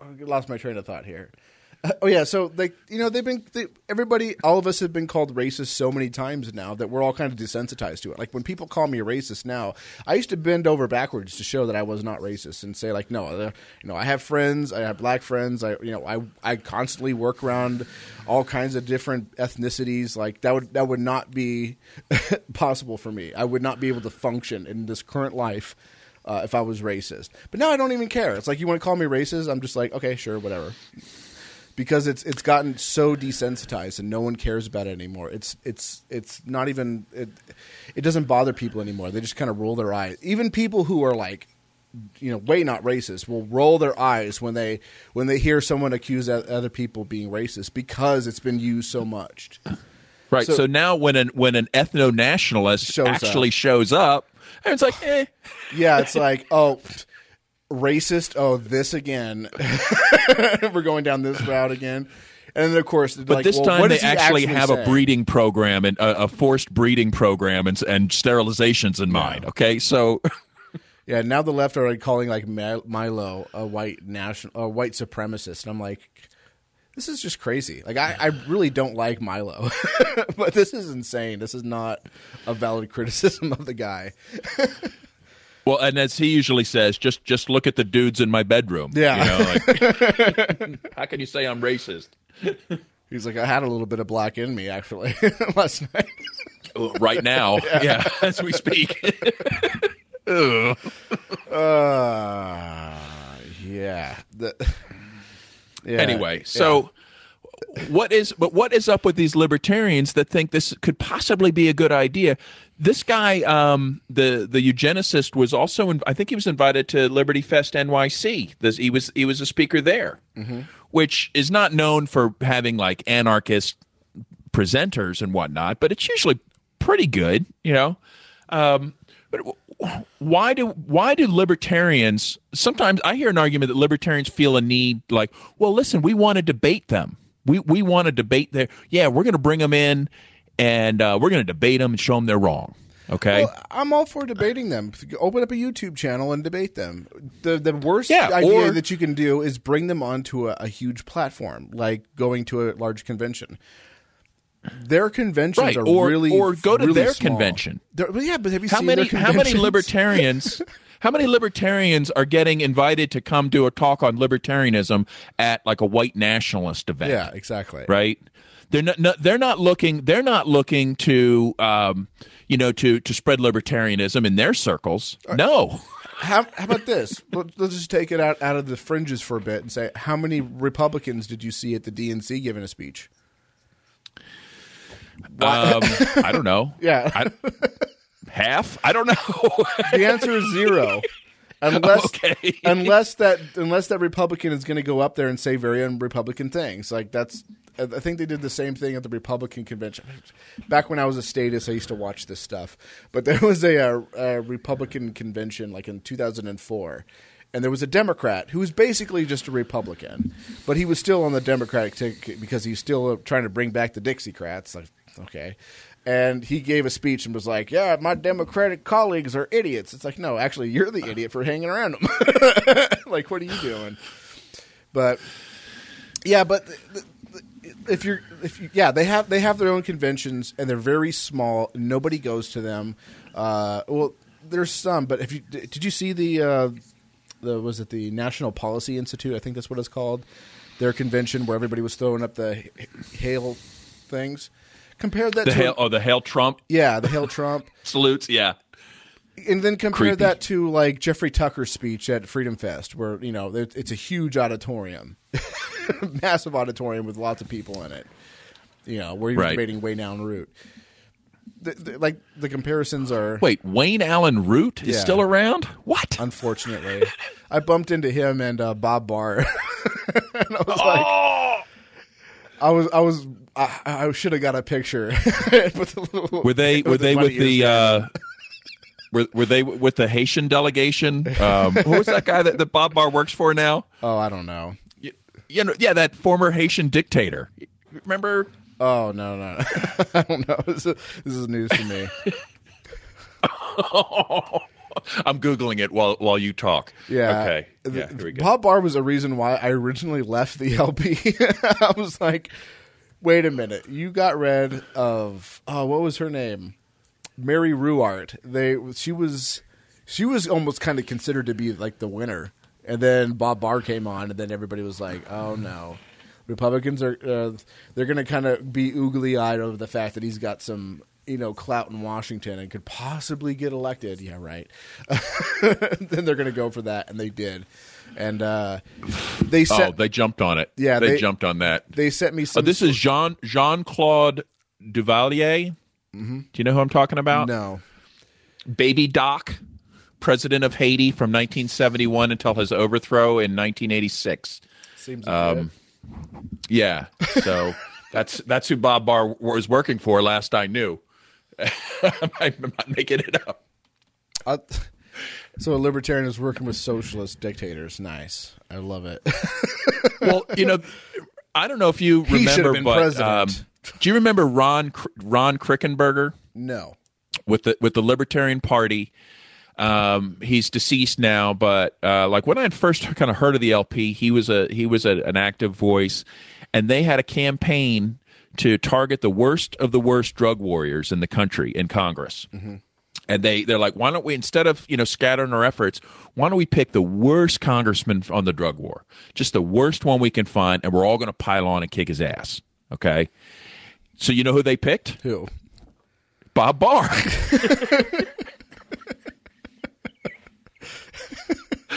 [SPEAKER 2] I lost my train of thought here. Uh, oh yeah, so like you know they've been they, everybody all of us have been called racist so many times now that we're all kind of desensitized to it. Like when people call me a racist now, I used to bend over backwards to show that I was not racist and say like no, uh, you know I have friends, I have black friends, I you know I I constantly work around all kinds of different ethnicities. Like that would that would not be possible for me. I would not be able to function in this current life. Uh, if I was racist, but now I don't even care. It's like you want to call me racist, I'm just like, okay, sure, whatever because it's it's gotten so desensitized and no one cares about it anymore. It's it's it's not even it it doesn't bother people anymore. They just kind of roll their eyes. Even people who are like you know way not racist will roll their eyes when they when they hear someone accuse other people being racist because it's been used so much.
[SPEAKER 3] Right.
[SPEAKER 2] So-
[SPEAKER 3] So, now when an when an ethno nationalist actually
[SPEAKER 2] up.
[SPEAKER 3] shows up, and it's like, eh.
[SPEAKER 2] Yeah, it's like oh racist. Oh, this again. We're going down this route again. And then of course,
[SPEAKER 3] But
[SPEAKER 2] like,
[SPEAKER 3] this
[SPEAKER 2] well,
[SPEAKER 3] time
[SPEAKER 2] what
[SPEAKER 3] they
[SPEAKER 2] does he
[SPEAKER 3] actually have
[SPEAKER 2] say?
[SPEAKER 3] a breeding program and a, a forced breeding program and, and sterilizations in mind. Okay, so
[SPEAKER 2] Yeah, now the left are calling like Milo a white national, a white supremacist, and I'm like, this is just crazy. Like, I, I really don't like Milo, but this is insane. This is not a valid criticism of the guy.
[SPEAKER 3] well, and as he usually says, just just look at the dudes in my bedroom.
[SPEAKER 2] Yeah.
[SPEAKER 3] you know, like, how can you say I'm racist?
[SPEAKER 2] He's like, I had a little bit of black in me actually last night.
[SPEAKER 3] Right now, yeah. as we speak. Ugh.
[SPEAKER 2] Uh, yeah. The, yeah.
[SPEAKER 3] Anyway, so what is but what is up with these libertarians that think this could possibly be a good idea? This guy, um, the the eugenicist, was also in, I think he was invited to Liberty Fest NYC. This, he was he was a speaker there, which is not known for having like anarchist presenters and whatnot, but it's usually pretty good, you know. Um, but why do why do libertarians sometimes I hear an argument that libertarians feel a need like, well, listen, we want to debate them. We we want to debate their yeah, we're going to bring them in and uh, we're going to debate them and show them they're wrong. Okay.
[SPEAKER 2] Well, I'm all for debating them. Open up a YouTube channel and debate them. The the worst
[SPEAKER 3] Yeah,
[SPEAKER 2] idea
[SPEAKER 3] or-
[SPEAKER 2] that you can do is bring them onto a, a huge platform, like going to a large convention. Their conventions
[SPEAKER 3] Right,
[SPEAKER 2] are
[SPEAKER 3] or-
[SPEAKER 2] really
[SPEAKER 3] or go to
[SPEAKER 2] really
[SPEAKER 3] their
[SPEAKER 2] small.
[SPEAKER 3] convention.
[SPEAKER 2] They're- yeah, but have you
[SPEAKER 3] how
[SPEAKER 2] seen
[SPEAKER 3] many how many libertarians how many libertarians are getting invited to come do a talk on libertarianism at like a white nationalist event?
[SPEAKER 2] Yeah, exactly.
[SPEAKER 3] right? They're not, they're not looking they're not looking to um, you know to to spread libertarianism in their circles. No.
[SPEAKER 2] How, how about this? Let- Let's just take it out, out of the fringes for a bit and say, how many Republicans did you see at the DNC giving a speech?
[SPEAKER 3] Um, I don't know.
[SPEAKER 2] Yeah.
[SPEAKER 3] I, half? I don't know.
[SPEAKER 2] The answer is zero. Unless
[SPEAKER 3] Okay.
[SPEAKER 2] unless that unless that Republican is going to go up there and say very un-Republican things, like that's I think they did the same thing at the Republican convention. Back when I was a statist, I used to watch this stuff. But there was a, a, a Republican convention like in 2004, and there was a Democrat who was basically just a Republican, but he was still on the Democratic ticket because he's still trying to bring back the Dixiecrats. Like, okay. And he gave a speech and was like, "Yeah, my Democratic colleagues are idiots." It's like, no, actually, you're the idiot for hanging around them. like, what are you doing? But yeah, but the, the, if you're if you, yeah, they have they have their own conventions and they're very small. Nobody goes to them. Uh, well, there's some, but if you did you see the uh, the was it the National Policy Institute? I think that's what it's called. Their convention where everybody was throwing up the hail things. Compare that
[SPEAKER 3] the
[SPEAKER 2] to
[SPEAKER 3] hail, oh the hail Trump
[SPEAKER 2] yeah, the hail Trump.
[SPEAKER 3] salutes. Yeah,
[SPEAKER 2] and then compare
[SPEAKER 3] Creepy.
[SPEAKER 2] that to like Jeffrey Tucker's speech at Freedom Fest, where you know it- it's a huge auditorium, massive auditorium with lots of people in it. You know, where he was
[SPEAKER 3] Right.
[SPEAKER 2] debating way down route. The, the, like the comparisons are
[SPEAKER 3] wait, Wayne Allyn Root is
[SPEAKER 2] Yeah.
[SPEAKER 3] still around? What?
[SPEAKER 2] unfortunately. I bumped into him and uh, Bob Barr, and I was like,
[SPEAKER 3] oh,
[SPEAKER 2] I was, I was, I, I should have got a picture. little-
[SPEAKER 3] were they were
[SPEAKER 2] with the
[SPEAKER 3] they with the? Uh, were, were they with the Haitian delegation? Um, who was that guy that, that Bob Barr works for now?
[SPEAKER 2] oh, I don't know.
[SPEAKER 3] You, you know, yeah, that former Haitian dictator. Remember?
[SPEAKER 2] Oh no, no, no. I don't know. This is, this is news to me.
[SPEAKER 3] I'm googling it while while you talk.
[SPEAKER 2] Yeah.
[SPEAKER 3] Okay. Yeah. Here we go.
[SPEAKER 2] Bob Barr was a reason why I originally left the LP. I was like, wait a minute, you got rid of oh, what was her name? Mary Ruwart. They she was she was almost kind of considered to be like the winner, and then Bob Barr came on, and then everybody was like, oh no. Republicans are uh, they're going to kind of be oogly eyed over the fact that he's got some you know clout in Washington and could possibly get elected. Yeah, right. then they're going to go for that, and they did. And uh, they
[SPEAKER 3] Oh, they jumped on it.
[SPEAKER 2] Yeah,
[SPEAKER 3] they,
[SPEAKER 2] they-
[SPEAKER 3] jumped on that.
[SPEAKER 2] they sent me
[SPEAKER 3] Oh,
[SPEAKER 2] some.
[SPEAKER 3] this is Jean Jean Claude Duvalier. Do you know who I'm talking about?
[SPEAKER 2] no.
[SPEAKER 3] Baby Doc, president of Haiti from 1971 until his overthrow in 1986.
[SPEAKER 2] Seems
[SPEAKER 3] Um. Yeah, so that's that's who Bob Barr was working for. Last I knew. I'm not making it up.
[SPEAKER 2] Uh, so a libertarian is working with socialist dictators. Nice. I love it.
[SPEAKER 3] Well, you know, I don't know if you
[SPEAKER 2] He
[SPEAKER 3] remember, but um, do you remember Ron Ron Crickenberger?
[SPEAKER 2] no.
[SPEAKER 3] with the with the Libertarian Party. Um, he's deceased now, but uh, like when I had first kind of heard of the LP, he was a he was a, an active voice, and they had a campaign to target the worst of the worst drug warriors in the country in Congress. And they they're like, why don't we instead of you know scattering our efforts, why don't we pick the worst congressman on the drug war, just the worst one we can find, and we're all going to pile on and kick his ass. Okay. So you know who they picked?
[SPEAKER 2] Who?
[SPEAKER 3] Bob Barr.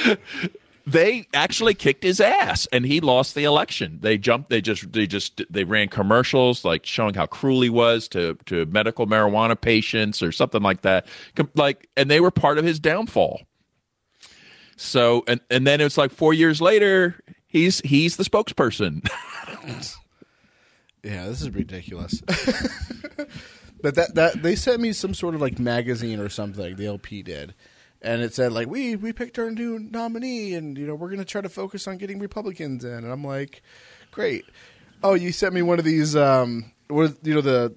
[SPEAKER 3] they actually kicked his ass and he lost the election. They jumped they just they just they ran commercials like showing how cruel he was to to medical marijuana patients or something like that. Like and they were part of his downfall. So and and then it's like 4 years later he's he's the spokesperson.
[SPEAKER 2] Yeah, this is ridiculous. but that that they sent me some sort of like magazine or something. The LP did, and it said like we we picked our new nominee, and you know we're going to try to focus on getting Republicans in. And I'm like, great. Oh, you sent me one of these. Um, what you know the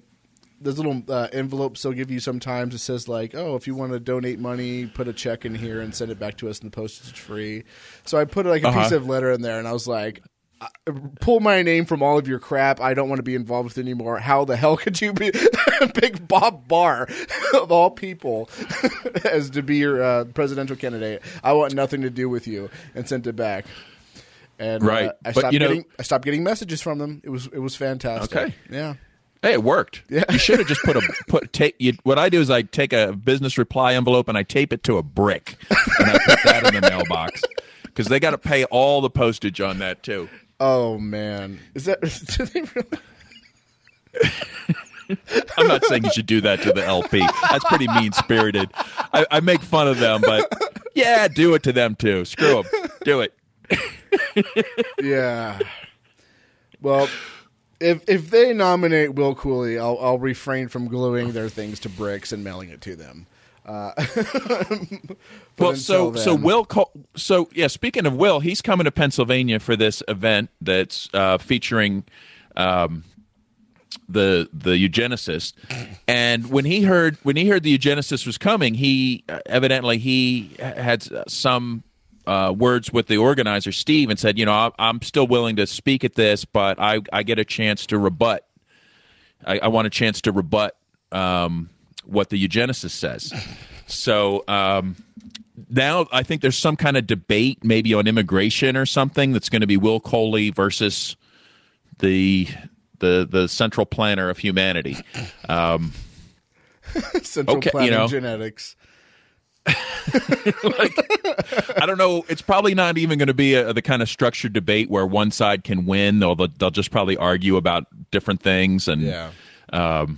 [SPEAKER 2] those little uh, envelopes they'll give you sometimes. It says like, oh, if you want to donate money, put a check in here and send it back to us, and the postage is free. So I put like a
[SPEAKER 3] Uh-huh.
[SPEAKER 2] piece of letter in there, and I was like, pull my name from all of your crap. I don't want to be involved with anymore. How the hell could you be pick Bob Barr of all people as to be your uh, presidential candidate? I want nothing to do with you, and sent it back. And
[SPEAKER 3] Right.
[SPEAKER 2] uh, I
[SPEAKER 3] But,
[SPEAKER 2] stopped
[SPEAKER 3] you know-
[SPEAKER 2] getting I stopped getting messages from them. It was it was fantastic.
[SPEAKER 3] Okay.
[SPEAKER 2] Yeah.
[SPEAKER 3] Hey, it worked.
[SPEAKER 2] Yeah.
[SPEAKER 3] You should have just put a put tape. You, what I do is I take a business reply envelope and I tape it to a brick, and I put that in the mailbox because they got to pay all the postage on that too.
[SPEAKER 2] Oh man, is that? Do they really?
[SPEAKER 3] I'm not saying you should do that to the LP. That's pretty mean spirited. I, I make fun of them, but yeah, do it to them too. Screw them. Do it.
[SPEAKER 2] Yeah. Well, if if they nominate Will Coley, I'll I'll refrain from gluing their things to bricks and mailing it to them. Uh,
[SPEAKER 3] well, so
[SPEAKER 2] then,
[SPEAKER 3] so Will, so yeah. Speaking of Will, he's coming to Pennsylvania for this event that's uh, featuring um, the the eugenicist. And when he heard when he heard the eugenicist was coming, he uh, evidently he had some uh, words with the organizer Steve and said, you know, I'm still willing to speak at this, but I I get a chance to rebut. I, I want a chance to rebut um, what the eugenicist says. So um, now I think there's some kind of debate, maybe on immigration or something, that's going to be Will Coley versus the the the central planner of humanity. Um,
[SPEAKER 2] central okay, planning you know, genetics.
[SPEAKER 3] like, I don't know. It's probably not even going to be a, the kind of structured debate where one side can win. They'll they'll just probably argue about different things and
[SPEAKER 2] yeah.
[SPEAKER 3] Um,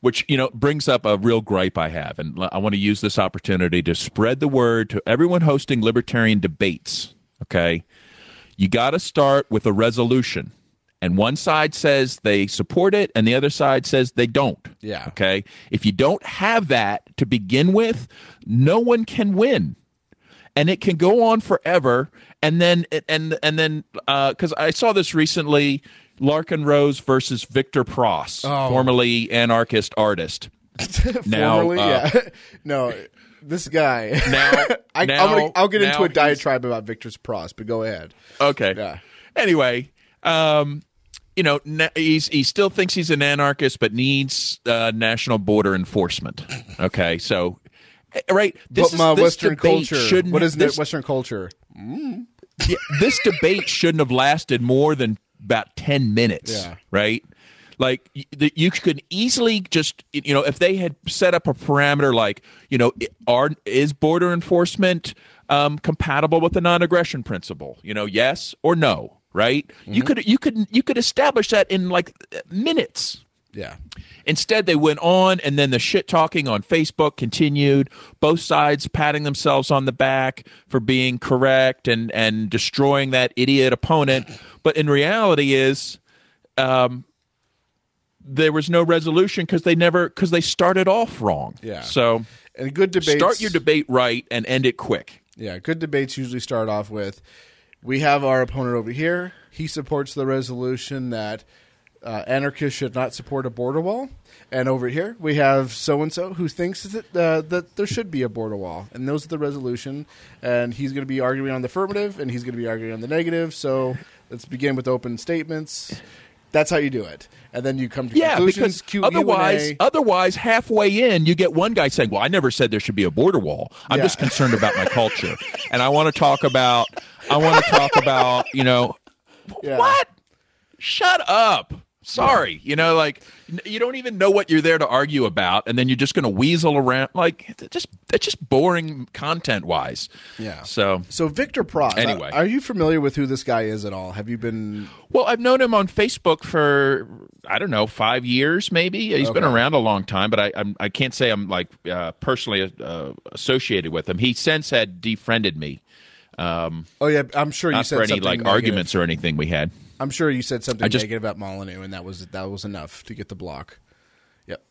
[SPEAKER 3] which you know brings up a real gripe I have, and I want to use this opportunity to spread the word to everyone hosting libertarian debates. Okay, you got to start with a resolution and one side says they support it and the other side says they don't.
[SPEAKER 2] Yeah.
[SPEAKER 3] Okay. If you don't have that to begin with, no one can win. And it can go on forever. And then, and, and then, uh, cause I saw this recently Larken Rose versus Victor Pross, oh. formerly anarchist artist.
[SPEAKER 2] now, formerly, uh, yeah. no, this guy. Now, I, will get into a diatribe about Victor Pross, but go ahead.
[SPEAKER 3] Okay.
[SPEAKER 2] Yeah.
[SPEAKER 3] Anyway, um, you know, he's he still thinks he's an anarchist, but needs uh, national border enforcement. Okay, so eh, right,
[SPEAKER 2] this but my is, Western culture. What is this, Western culture?
[SPEAKER 3] Mm. Yeah, this debate shouldn't have lasted more than about ten minutes.
[SPEAKER 2] Yeah.
[SPEAKER 3] right. Like you could easily just you know if they had set up a parameter like you know are is border enforcement um, compatible with the non-aggression principle? You know, yes or no right? Mm-hmm. You could you could you could establish that in like minutes.
[SPEAKER 2] Yeah.
[SPEAKER 3] Instead, they went on, and then the shit talking on Facebook continued. Both sides patting themselves on the back for being correct and and destroying that idiot opponent. But in reality, is um, there was no resolution because they never because they started off wrong.
[SPEAKER 2] Yeah.
[SPEAKER 3] So
[SPEAKER 2] and good debate.
[SPEAKER 3] start your debate right and end it quick.
[SPEAKER 2] Yeah, good debates usually start off with we have our opponent over here. He supports the resolution that uh, anarchists should not support a border wall. And over here, we have so and so who thinks that uh, that there should be a border wall, and those are the resolution. And he's going to be arguing on the affirmative, and he's going to be arguing on the negative. So let's begin with open statements. That's how you do it, and then you come to
[SPEAKER 3] yeah,
[SPEAKER 2] conclusions.
[SPEAKER 3] because otherwise, otherwise, halfway in, you get one guy saying, "Well, I never said there should be a border wall. I'm yeah. just concerned about my culture, and I want to talk about I want to talk about, you know, yeah. what? Shut up. Sorry, you know, like you don't even know what you're there to argue about, and then you're just going to weasel around. Like, just it's just boring content wise.
[SPEAKER 2] Yeah.
[SPEAKER 3] So,
[SPEAKER 2] so Victor Pross.
[SPEAKER 3] Anyway,
[SPEAKER 2] are you familiar with who this guy is at all? Have you been?
[SPEAKER 3] Well, I've known him on Facebook for I don't know five years, maybe. He's okay. been around a long time, but I I'm, I can not say I'm like uh, personally uh, associated with him. He since had defriended me. Um,
[SPEAKER 2] oh yeah, I'm sure you said
[SPEAKER 3] for
[SPEAKER 2] any
[SPEAKER 3] like
[SPEAKER 2] negative.
[SPEAKER 3] arguments or anything we had.
[SPEAKER 2] I'm sure you said something just, negative about Molyneux, and that was that was enough to get the block. Yep.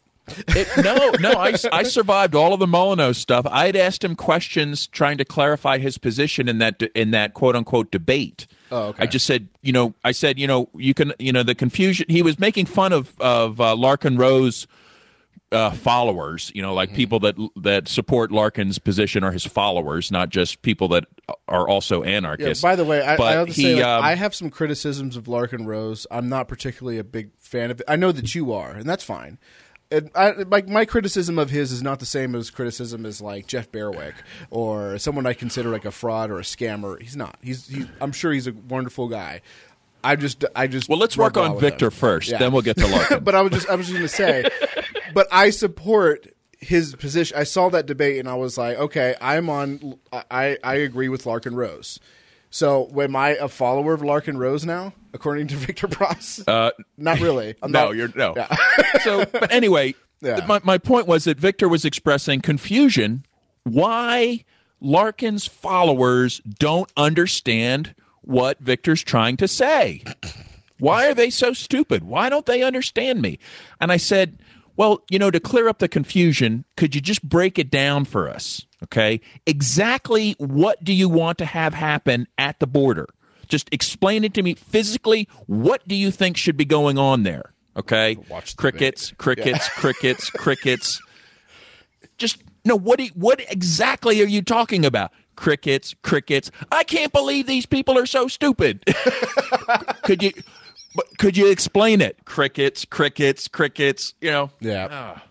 [SPEAKER 3] It, no, no, I, I survived all of the Molyneux stuff. I had asked him questions trying to clarify his position in that in that quote unquote debate.
[SPEAKER 2] Oh, okay.
[SPEAKER 3] I just said, you know, I said, you know, you can, you know, the confusion. He was making fun of of uh, Larken Rose uh, followers, you know, like mm-hmm. people that that support Larken's position are his followers, not just people that are also anarchists.
[SPEAKER 2] Yeah, by the way, I, I have to he, say, like, um, I have some criticisms of Larken Rose. I'm not particularly a big fan of it. I know that you are, and that's fine. And I, like my criticism of his is not the same as criticism as like Jeff Berwick or someone I consider like a fraud or a scammer. He's not. He's, he's I'm sure he's a wonderful guy. I just, I just.
[SPEAKER 3] Well, let's work on Victor him. first. Yeah. Then we'll get to Larken.
[SPEAKER 2] but I was just, I was just going to say, but I support his position. I saw that debate and I was like, okay, I'm on. I I agree with Larken Rose. So, am I a follower of Larken Rose now, according to Victor Pross?
[SPEAKER 3] Uh,
[SPEAKER 2] not really.
[SPEAKER 3] I'm no,
[SPEAKER 2] not,
[SPEAKER 3] you're no. Yeah. so, but anyway, yeah. my my point was that Victor was expressing confusion why Larken's followers don't understand what Victor's trying to say. Why are they so stupid? Why don't they understand me? And I said, well, you know, to clear up the confusion, could you just break it down for us? Okay. Exactly what do you want to have happen at the border? Just explain it to me physically. What do you think should be going on there? Okay. Crickets, crickets, crickets, crickets. Just no. What do you, what exactly are you talking about? Crickets, crickets. I can't believe these people are so stupid. could you? But could you explain it? Crickets, crickets, crickets. You know.
[SPEAKER 2] Yeah.
[SPEAKER 3] Ah.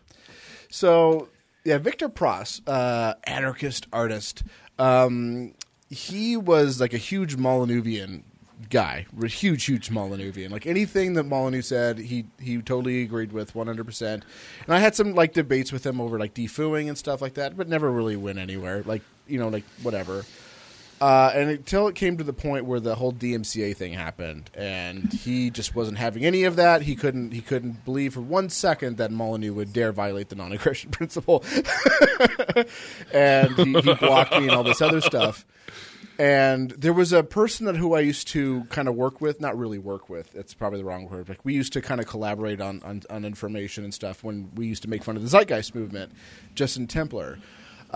[SPEAKER 2] So yeah, Victor Pross, uh, anarchist artist. Um, he was like a huge Molyneuvian guy, a huge, huge Molyneuvian. Like anything that Molyneux said, he he totally agreed with one hundred percent. And I had some like debates with him over like defooing and stuff like that, but never really went anywhere. Like you know, like whatever. Uh, and until it came to the point where the whole DMCA thing happened, and he just wasn't having any of that. He couldn't. He couldn't believe for one second that Molyneux would dare violate the non-aggression principle, and he, he blocked me and all this other stuff. And there was a person that who I used to kind of work with, not really work with. It's probably the wrong word. Like we used to kind of collaborate on, on on information and stuff when we used to make fun of the Zeitgeist movement. Justin Templar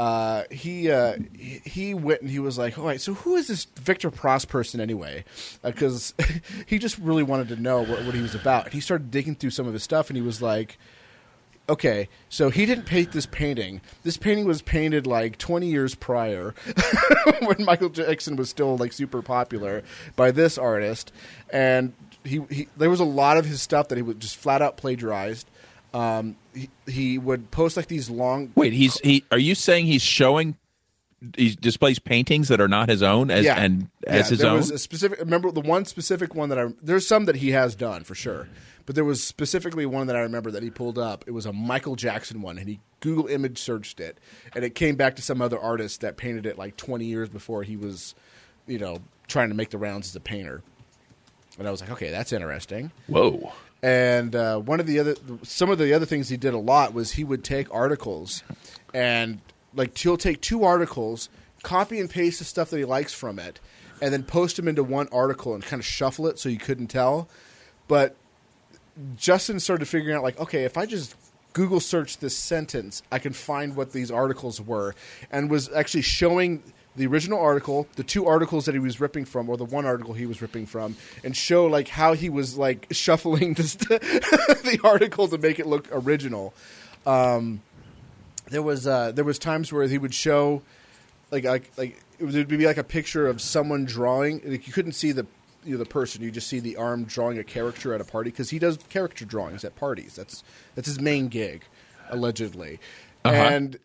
[SPEAKER 2] uh, he uh, he- went and he was like, "All right, so who is this Victor Pross person anyway?" Because he just really wanted to know what, what he was about. And he started digging through some of his stuff, and he was like, "Okay, so he didn't paint this painting. This painting was painted like 20 years prior, when Michael Jackson was still like super popular by this artist, and he, he there was a lot of his stuff that he was just flat out plagiarized." Um, he, he would post like these long
[SPEAKER 3] Wait, he's he. Are you saying he's showing? He displays paintings that are not his own as and as
[SPEAKER 2] yeah,
[SPEAKER 3] his
[SPEAKER 2] there
[SPEAKER 3] own.
[SPEAKER 2] was a specific. Remember the one specific one that I. There's some that he has done for sure, but there was specifically one that I remember that he pulled up. It was a Michael Jackson one, and he Google image searched it, and it came back to some other artist that painted it like 20 years before he was, you know, trying to make the rounds as a painter. And I was like, okay, that's interesting.
[SPEAKER 3] Whoa.
[SPEAKER 2] And uh, one of the other, some of the other things he did a lot was he would take articles, and like he'll take two articles, copy and paste the stuff that he likes from it, and then post them into one article and kind of shuffle it so you couldn't tell. But Justin started figuring out like, okay, if I just Google search this sentence, I can find what these articles were, and was actually showing the original article, the two articles that he was ripping from, or the one article he was ripping from, and show like how he was like shuffling this, the article to make it look original. Um, there was uh, there was times where he would show like like like it would be like a picture of someone drawing. Like you couldn't see the you know, the person. You just see the arm drawing a character at a party because he does character drawings at parties. That's that's his main gig, allegedly. And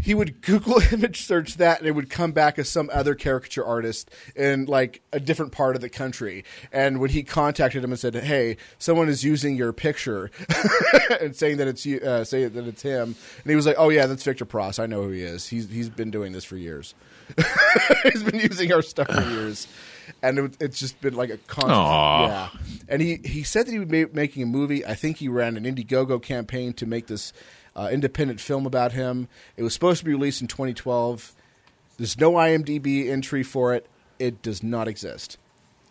[SPEAKER 2] he would Google image search that, and it would come back as some other caricature artist in like a different part of the country. And when he contacted him and said, "Hey, someone is using your picture and saying that it's you, uh, say that it's him," and he was like, "Oh yeah, that's Victor Pross. I know who he is. He's he's been doing this for years. he's been using our stuff for years." And it, it's just been like a constant,
[SPEAKER 3] Aw.
[SPEAKER 2] yeah. And he, he said that he would be making a movie. I think he ran an Indiegogo campaign to make this uh, independent film about him. It was supposed to be released in 2012. There's no IMDb entry for it. It does not exist.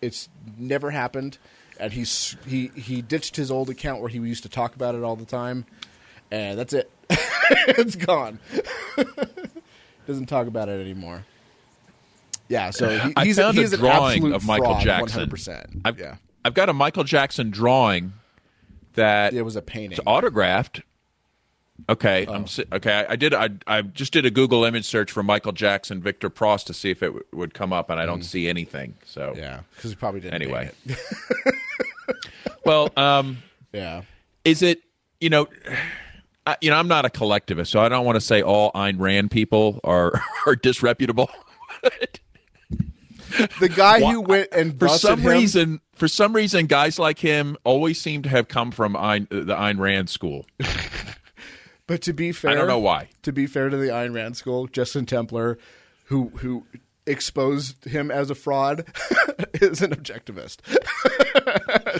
[SPEAKER 2] It's never happened. And he's he he ditched his old account where he used to talk about it all the time, and that's it. it's gone. Doesn't talk about it anymore. Yeah, so he,
[SPEAKER 3] I
[SPEAKER 2] he's,
[SPEAKER 3] found
[SPEAKER 2] he's
[SPEAKER 3] a drawing of Michael
[SPEAKER 2] fraud,
[SPEAKER 3] Jackson.
[SPEAKER 2] 100%.
[SPEAKER 3] I've,
[SPEAKER 2] yeah,
[SPEAKER 3] I've got a Michael Jackson drawing that
[SPEAKER 2] it was a painting.
[SPEAKER 3] It's autographed. Okay,
[SPEAKER 2] Oh.
[SPEAKER 3] I'm okay. I, did. I I just did a Google image search for Michael Jackson, Victor Pross to see if it w- would come up, and I don't see anything. So
[SPEAKER 2] Mm. Yeah, because he probably didn't.
[SPEAKER 3] Anyway. well, um,
[SPEAKER 2] yeah.
[SPEAKER 3] is it you know? I, you know, I'm not a collectivist, so I don't want to say all Ayn Rand people are are disreputable.
[SPEAKER 2] The guy
[SPEAKER 3] Why-
[SPEAKER 2] who went and
[SPEAKER 3] for some
[SPEAKER 2] him,
[SPEAKER 3] reason, for some reason, guys like him always seem to have come from Ayn, the Ayn Rand school.
[SPEAKER 2] But to be fair,
[SPEAKER 3] I don't know why.
[SPEAKER 2] To be fair to the Ayn Rand school, Justin Templar, who who exposed him as a fraud, is an objectivist.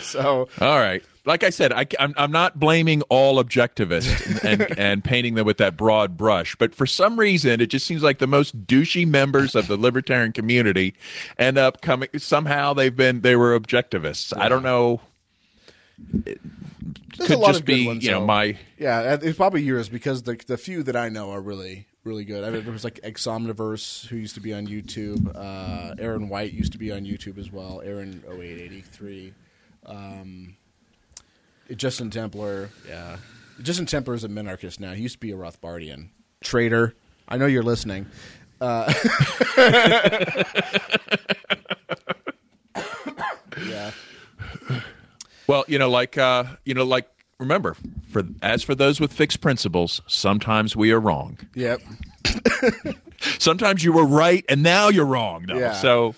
[SPEAKER 2] so
[SPEAKER 3] All right. Like I said, I, am I'm not blaming all objectivists and, and, and painting them with that broad brush, but for some reason, it just seems like the most douchey members of the libertarian community end up coming. Somehow they've been they were objectivists. I don't know.
[SPEAKER 2] There's
[SPEAKER 3] could
[SPEAKER 2] a lot
[SPEAKER 3] just
[SPEAKER 2] of good
[SPEAKER 3] be
[SPEAKER 2] ones,
[SPEAKER 3] you know my
[SPEAKER 2] Yeah, it's probably yours because the the few that I know are really really good. I mean, there was like Exomniverse who used to be on YouTube. Uh, Aaron White used to be on YouTube as well. Aaron 0883. Um, Justin Templar, yeah. Justin Templar is a minarchist now. He used to be a Rothbardian trader. I know you're listening. Uh, yeah.
[SPEAKER 3] Well, you know, like uh, you know, like remember, for as for those with fixed principles, sometimes we are wrong.
[SPEAKER 2] Yep.
[SPEAKER 3] Sometimes you were right, and now you're wrong. No.
[SPEAKER 2] Yeah.
[SPEAKER 3] So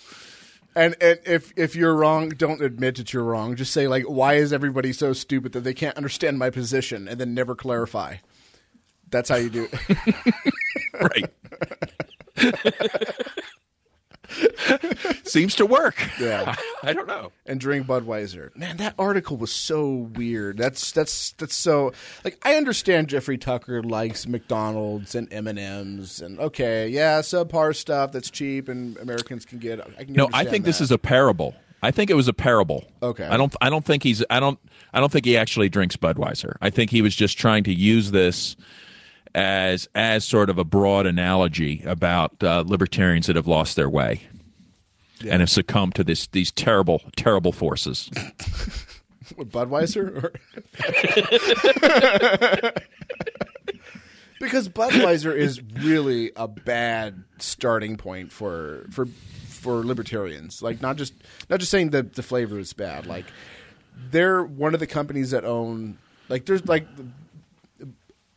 [SPEAKER 2] And, and if if you're wrong, don't admit that you're wrong. Just say like, "Why is everybody so stupid that they can't understand my position?" and then never clarify. That's how you do it.
[SPEAKER 3] right. Seems to work.
[SPEAKER 2] Yeah.
[SPEAKER 3] I don't know.
[SPEAKER 2] and drink Budweiser. Man, that article was so weird. That's that's that's so like I understand Jeffrey Tucker likes McDonald's and M and M's and okay, yeah, subpar stuff that's cheap and Americans can get. I can
[SPEAKER 3] No, I think this is a parable. I think it was a parable.
[SPEAKER 2] Okay.
[SPEAKER 3] I don't. I don't think he's. I don't. I don't think he actually drinks Budweiser. I think he was just trying to use this as as sort of a broad analogy about uh, libertarians that have lost their way and have succumbed to this these terrible terrible forces.
[SPEAKER 2] What, Budweiser? Or- because Budweiser is really a bad starting point for for for libertarians. Like not just not just saying that the flavor is bad. Like they're one of the companies that own like there's like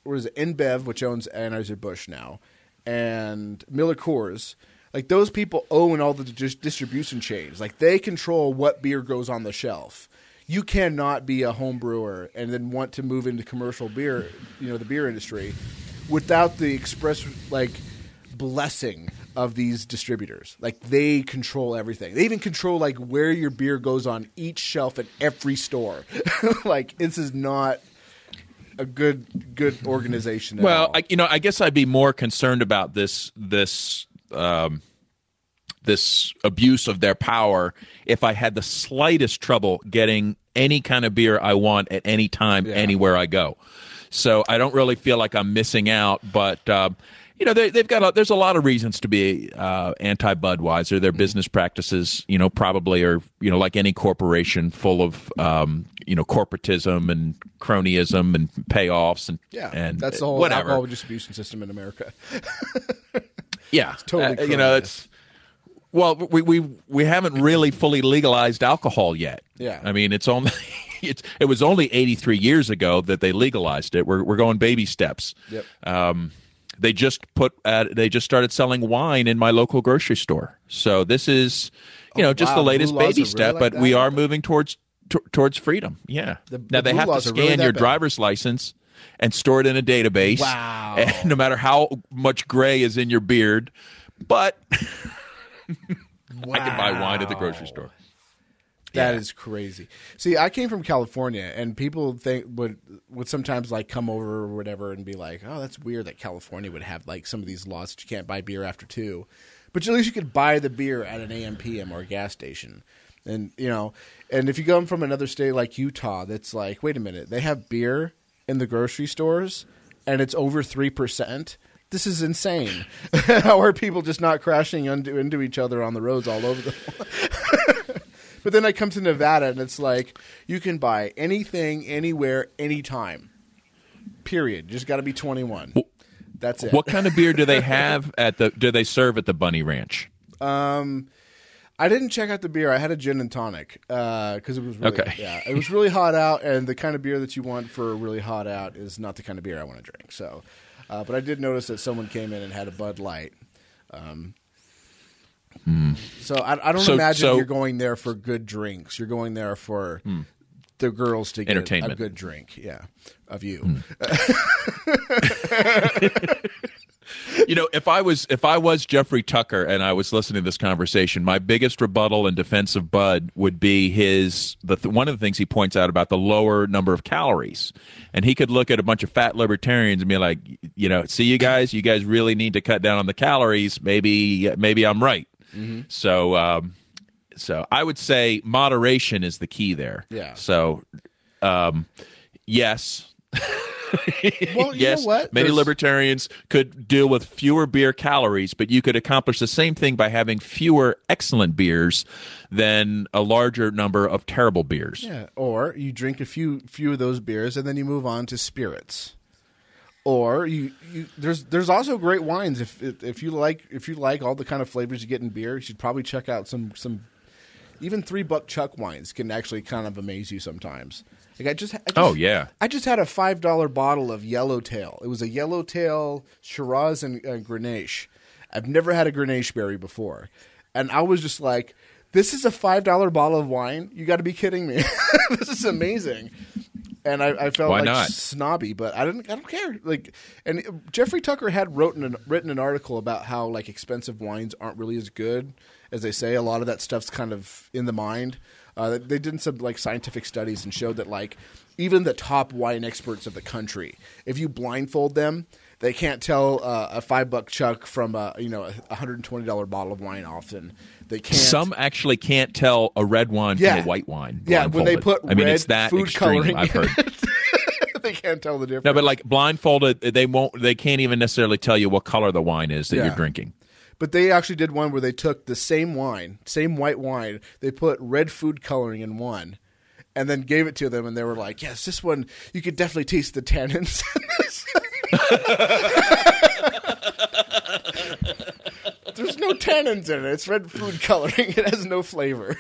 [SPEAKER 2] it InBev, which owns Anheuser Busch now, and Miller Coors. Like those people own all the dis- distribution chains. Like they control what beer goes on the shelf. You cannot be a home brewer and then want to move into commercial beer, you know, the beer industry, without the express like blessing of these distributors. Like they control everything. They even control like where your beer goes on each shelf at every store. like this is not a good good organization. At
[SPEAKER 3] Well. I, you know, I guess I'd be more concerned about this this um, this abuse of their power if I had the slightest trouble getting any kind of beer I want at any time, anywhere I go. So I don't really feel like I'm missing out, but. Um, you know they, they've got a, there's a lot of reasons to be uh, anti Budweiser. Their business practices, you know, probably are you know like any corporation, full of um, you know corporatism and cronyism and payoffs and
[SPEAKER 2] yeah,
[SPEAKER 3] and
[SPEAKER 2] that's the whole
[SPEAKER 3] whatever.
[SPEAKER 2] alcohol distribution system in America.
[SPEAKER 3] Yeah,
[SPEAKER 2] totally
[SPEAKER 3] Uh, you know, it's well, we we we haven't really fully legalized alcohol yet.
[SPEAKER 2] Yeah.
[SPEAKER 3] I mean, it's only it's it was only 83 years ago that they legalized it. We're we're going baby steps.
[SPEAKER 2] Yep.
[SPEAKER 3] Um, they just put uh, they just started selling wine in my local grocery store. So this is you know just
[SPEAKER 2] Oh, wow,
[SPEAKER 3] the latest baby
[SPEAKER 2] really
[SPEAKER 3] step,
[SPEAKER 2] like
[SPEAKER 3] but
[SPEAKER 2] that?
[SPEAKER 3] we are moving towards t- towards freedom. Yeah.
[SPEAKER 2] The-
[SPEAKER 3] now
[SPEAKER 2] the
[SPEAKER 3] they have to scan
[SPEAKER 2] really
[SPEAKER 3] your
[SPEAKER 2] bad.
[SPEAKER 3] driver's license and store it in a database.
[SPEAKER 2] Wow.
[SPEAKER 3] And no matter how much gray is in your beard, but I can buy wine at the grocery store.
[SPEAKER 2] That is crazy. See, I came from California, and people think would would sometimes like come over or whatever and be like, "Oh, that's weird that California would have like some of these laws that you can't buy beer after two, but at least you could buy the beer at an AM PM or a gas station." And you know, and if you come from another state like Utah, that's like, wait a minute, they have beer in the grocery stores, and it's over three percent. This is insane. How are people just not crashing into, into each other on the roads all over the But then I come to Nevada and it's like you can buy anything, anywhere, anytime. Period. You just got to be 21. That's it.
[SPEAKER 3] What kind of beer do they have at the? Do they serve at the Bunny Ranch?
[SPEAKER 2] Um, I didn't check out the beer. I had a gin and tonic because it was really,
[SPEAKER 3] Okay.
[SPEAKER 2] yeah, it was really hot out, and the kind of beer that you want for really hot out is not the kind of beer I want to drink. So, uh, but I did notice that someone came in and had a Bud Light. Um, So I, I don't
[SPEAKER 3] So-
[SPEAKER 2] imagine
[SPEAKER 3] so-
[SPEAKER 2] you're going there for good drinks. You're going there for hmm. the girls to get a good drink. Yeah, of you. Hmm.
[SPEAKER 3] you know, if I was if I was Jeffrey Tucker and I was listening to this conversation, my biggest rebuttal and defense of Bud would be his the th- one of the things he points out about the lower number of calories, and he could look at a bunch of fat libertarians and be like, you know, see you guys, you guys really need to cut down on the calories. Maybe maybe I'm right. So um, so I would say moderation is the key there.
[SPEAKER 2] Yeah.
[SPEAKER 3] So um, yes.
[SPEAKER 2] Well, you
[SPEAKER 3] yes,
[SPEAKER 2] know what?
[SPEAKER 3] many
[SPEAKER 2] There's-
[SPEAKER 3] libertarians could deal with fewer beer calories, but you could accomplish the same thing by having fewer excellent beers than a larger number of terrible beers.
[SPEAKER 2] Yeah, or you drink a few few of those beers and then you move on to spirits. Or you, you there's there's also great wines if if you like if you like all the kind of flavors you get in beer, you should probably check out some some even three buck chuck wines can actually kind of amaze you sometimes. Like I just, I just
[SPEAKER 3] Oh, yeah.
[SPEAKER 2] I just had a five dollar bottle of Yellowtail. It was a Yellowtail Shiraz and uh, Grenache. I've never had a Grenache berry before, and I was just like, "This is a five dollar bottle of wine? You got to be kidding me! this is amazing." And I, I felt
[SPEAKER 3] Why
[SPEAKER 2] like
[SPEAKER 3] not?
[SPEAKER 2] snobby, but I didn't. I don't care. Like, and Jeffrey Tucker had wrote an, written an article about how like expensive wines aren't really as good as they say. A lot of that stuff's kind of in the mind. Uh, they did some like scientific studies and showed that like even the top wine experts of the country, if you blindfold them, they can't tell uh, a five buck chuck from a you know a hundred and twenty dollar bottle of wine. Often they can't.
[SPEAKER 3] Some actually can't tell a red wine
[SPEAKER 2] Yeah.
[SPEAKER 3] from a white wine.
[SPEAKER 2] yeah, when they put.
[SPEAKER 3] I mean,
[SPEAKER 2] red
[SPEAKER 3] it's that
[SPEAKER 2] food
[SPEAKER 3] extreme.
[SPEAKER 2] coloring,
[SPEAKER 3] I've heard.
[SPEAKER 2] they can't tell the difference.
[SPEAKER 3] No, but like blindfolded, they won't. They can't even necessarily tell you what color the wine is that
[SPEAKER 2] Yeah.
[SPEAKER 3] you're drinking.
[SPEAKER 2] But they actually did one where they took the same wine, same white wine, they put red food coloring in one, and then gave it to them, and they were like, "Yes, this one you could definitely taste the tannins." In it. It's red food coloring. It has no flavor.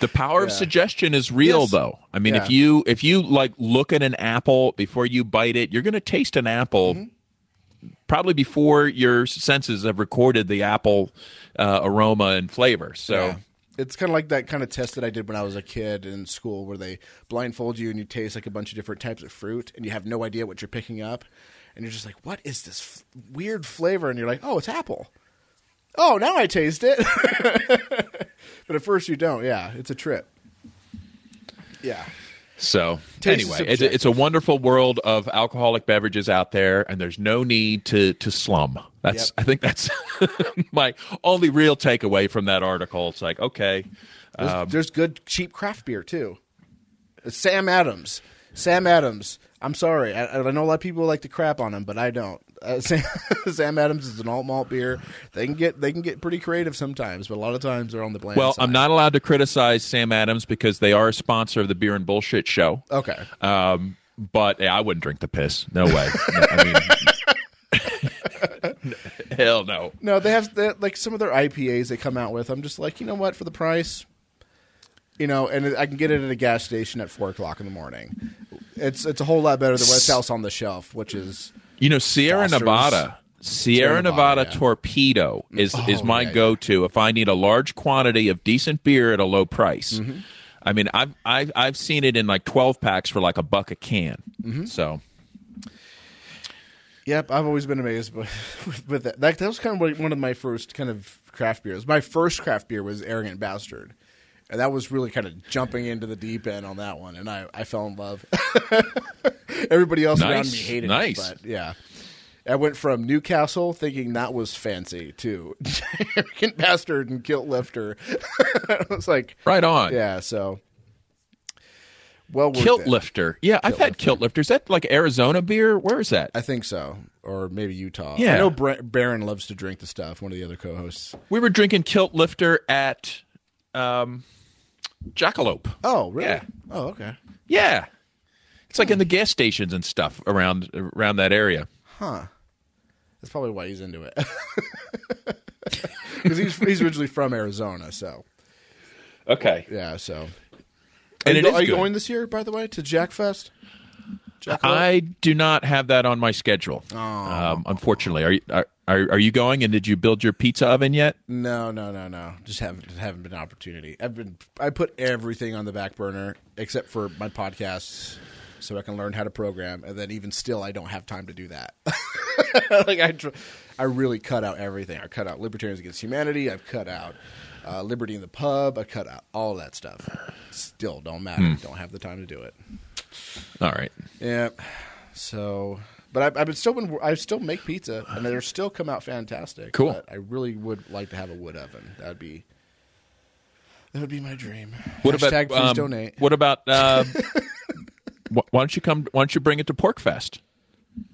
[SPEAKER 3] The power of suggestion is real,
[SPEAKER 2] Yes.
[SPEAKER 3] though. I mean, if you if you like look at an apple before you bite it, you're going to taste an apple
[SPEAKER 2] Mm-hmm.
[SPEAKER 3] probably before your senses have recorded the apple uh, aroma and flavor. So.
[SPEAKER 2] Yeah. It's kind of like that kind of test that I did when I was a kid in school, where they blindfold you and you taste like a bunch of different types of fruit, and you have no idea what you're picking up, and you're just like, "What is this f- weird flavor?" And you're like, "Oh, it's apple." Oh, now I taste it. but at first you don't. Yeah, it's a trip. Yeah.
[SPEAKER 3] So
[SPEAKER 2] Taste
[SPEAKER 3] anyway, it's a, it's a wonderful world of alcoholic beverages out there, and there's no need to to slum. That's
[SPEAKER 2] Yep.
[SPEAKER 3] I think that's my only real takeaway from that article. It's like okay,
[SPEAKER 2] There's,
[SPEAKER 3] Um,
[SPEAKER 2] there's good cheap craft beer too. It's Sam Adams. Sam Adams. I'm sorry. I, I know a lot of people like to crap on him, but I don't. Uh, Sam, Sam Adams is an alt malt beer. They can get they can get pretty creative sometimes, but a lot of times they're on the bland
[SPEAKER 3] well,
[SPEAKER 2] side.
[SPEAKER 3] I'm not allowed to criticize Sam Adams because they are a sponsor of the Beer and Bullshit Show.
[SPEAKER 2] Okay.
[SPEAKER 3] Um, but yeah, I wouldn't drink the piss. No way. No, I mean, hell no.
[SPEAKER 2] No, they have they, like some of their IPAs they come out with. I'm just like, you know what, for the price, you know, and I can get it at a gas station at four o'clock in the morning. It's it's a whole lot better than what's else on the shelf, which is
[SPEAKER 3] You know, Sierra
[SPEAKER 2] Foster's.
[SPEAKER 3] Nevada. Sierra,
[SPEAKER 2] Sierra
[SPEAKER 3] Nevada,
[SPEAKER 2] Nevada, yeah.
[SPEAKER 3] Torpedo is is
[SPEAKER 2] Oh,
[SPEAKER 3] my
[SPEAKER 2] yeah, yeah.
[SPEAKER 3] go-to if I need a large quantity of decent beer at a low price.
[SPEAKER 2] Mm-hmm.
[SPEAKER 3] I mean, I've, I've I've seen it in like twelve packs for like a buck a can.
[SPEAKER 2] Mm-hmm.
[SPEAKER 3] So
[SPEAKER 2] Yep, I've always been amazed with, with that. that. That was kind of like one of my first kind of craft beers. My first craft beer was Arrogant Bastard, and that was really kind of jumping into the deep end on that one, and I, I fell in love. Everybody else around
[SPEAKER 3] Nice,
[SPEAKER 2] me hated
[SPEAKER 3] nice.
[SPEAKER 2] it, but yeah. I went from Newcastle thinking that was fancy to Arrogant Bastard and Kilt Lifter. I was like,
[SPEAKER 3] right on.
[SPEAKER 2] yeah, so well
[SPEAKER 3] Kilt
[SPEAKER 2] it.
[SPEAKER 3] lifter. Yeah, I've had kilt lifter. Is that like Arizona beer? Where is that?
[SPEAKER 2] I think so, or maybe Utah.
[SPEAKER 3] Yeah.
[SPEAKER 2] I know Baron loves to drink the stuff. One of the other co-hosts.
[SPEAKER 3] We were drinking kilt lifter at um, Jackalope.
[SPEAKER 2] Oh, really?
[SPEAKER 3] Yeah.
[SPEAKER 2] Oh, okay.
[SPEAKER 3] Yeah, it's like in the gas stations and stuff around around that area.
[SPEAKER 2] Huh. That's probably why he's into it. Because he's he's originally from Arizona, so
[SPEAKER 3] Okay.
[SPEAKER 2] yeah. So,
[SPEAKER 3] And
[SPEAKER 2] are, you, are you going this year? By the way, to Jackfest? Jackalope?
[SPEAKER 3] I do not have that on my schedule.
[SPEAKER 2] Oh.
[SPEAKER 3] Um, unfortunately, are you are, are are you going? And did you build your pizza oven yet?
[SPEAKER 2] no, no, no, no. Just haven't haven't been an opportunity. I've been I put everything on the back burner except for my podcasts, so I can learn how to program. And then even still, I don't have time to do that. like I, I really cut out everything. I cut out Libertarians Against Humanity. I've cut out uh, Liberty in the Pub. I cut out all that stuff. Still don't matter. Don't have the time to do it.
[SPEAKER 3] All right.
[SPEAKER 2] Yeah. So, but I've, I've been still been I still make pizza, and they're still come out fantastic.
[SPEAKER 3] Cool.
[SPEAKER 2] But I really would like to have a wood oven. That'd be That would be my dream.
[SPEAKER 3] What
[SPEAKER 2] Hashtag
[SPEAKER 3] about
[SPEAKER 2] please
[SPEAKER 3] um,
[SPEAKER 2] donate.
[SPEAKER 3] What about? Uh, why don't you come? Why don't you bring it to Porkfest?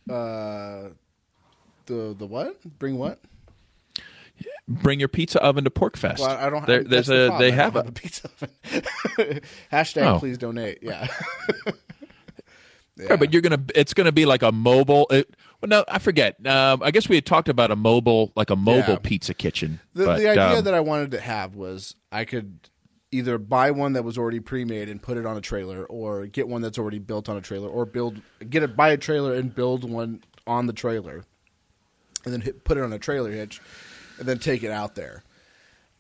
[SPEAKER 2] Uh, the the what? Bring what?
[SPEAKER 3] Bring your pizza oven to Porkfest.
[SPEAKER 2] Well, I don't.
[SPEAKER 3] There, there's
[SPEAKER 2] the
[SPEAKER 3] a. They have
[SPEAKER 2] don't
[SPEAKER 3] a.
[SPEAKER 2] have a pizza oven. Hashtag
[SPEAKER 3] Oh.
[SPEAKER 2] please donate. Yeah.
[SPEAKER 3] Right, but you're gonna. It's gonna be like a mobile. It, well, no, I forget. Um, I guess we had talked about a mobile, like a mobile
[SPEAKER 2] Yeah.
[SPEAKER 3] pizza kitchen.
[SPEAKER 2] The,
[SPEAKER 3] but,
[SPEAKER 2] the idea
[SPEAKER 3] um,
[SPEAKER 2] that I wanted to have was I could either buy one that was already pre-made and put it on a trailer, or get one that's already built on a trailer, or build get it buy a trailer and build one on the trailer, and then hit, put it on a trailer hitch, and then take it out there.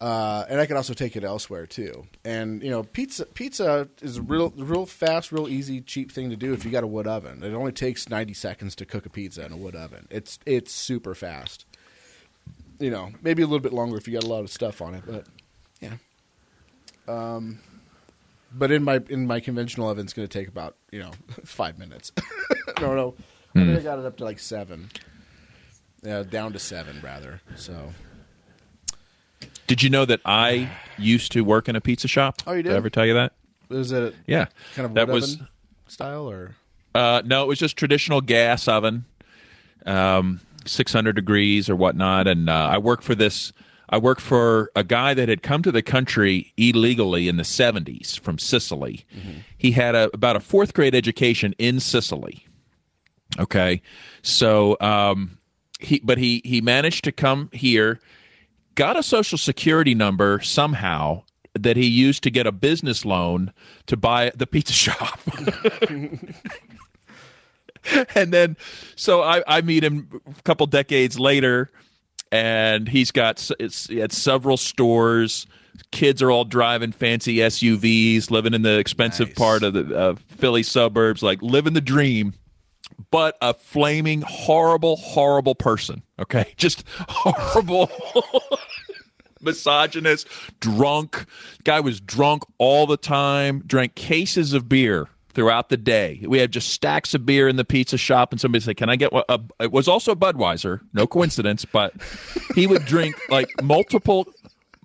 [SPEAKER 2] Uh, and I could also take it elsewhere too. And you know, pizza pizza is a real, real fast, real easy, cheap thing to do if you got a wood oven. It only takes ninety seconds to cook a pizza in a wood oven. It's it's super fast you know, maybe a little bit longer if you got a lot of stuff on it, but yeah. Um, but in my in my conventional oven, it's going to take about you know five minutes. no, no, I think I got it up to like seven. Yeah, down to seven rather. So
[SPEAKER 3] Did you know that I used to work in a pizza shop?
[SPEAKER 2] Oh, you did?
[SPEAKER 3] I ever tell you that?
[SPEAKER 2] Was it
[SPEAKER 3] Yeah.
[SPEAKER 2] kind of
[SPEAKER 3] that was.
[SPEAKER 2] oven style or
[SPEAKER 3] Uh, no, it was just traditional gas oven, um, 600 degrees or whatnot. And uh, I worked for this. I worked for a guy that had come to the country illegally in the 70s from Sicily. He had a, about a fourth grade education in Sicily. Okay, so um, he but he he managed to come here, got a social security number somehow that he used to get a business loan to buy the pizza shop. and then so I, I meet him a couple decades later and he's got it's had several stores kids are all driving fancy suvs living in the expensive
[SPEAKER 2] Nice.
[SPEAKER 3] part of the uh, philly suburbs like living the dream but a flaming horrible horrible person okay? Just horrible. Misogynist drunk. Guy was drunk all the time drank cases of beer throughout the day. We had just stacks of beer in the pizza shop and somebody said can i get one? A, it was also budweiser no coincidence but he would drink like multiple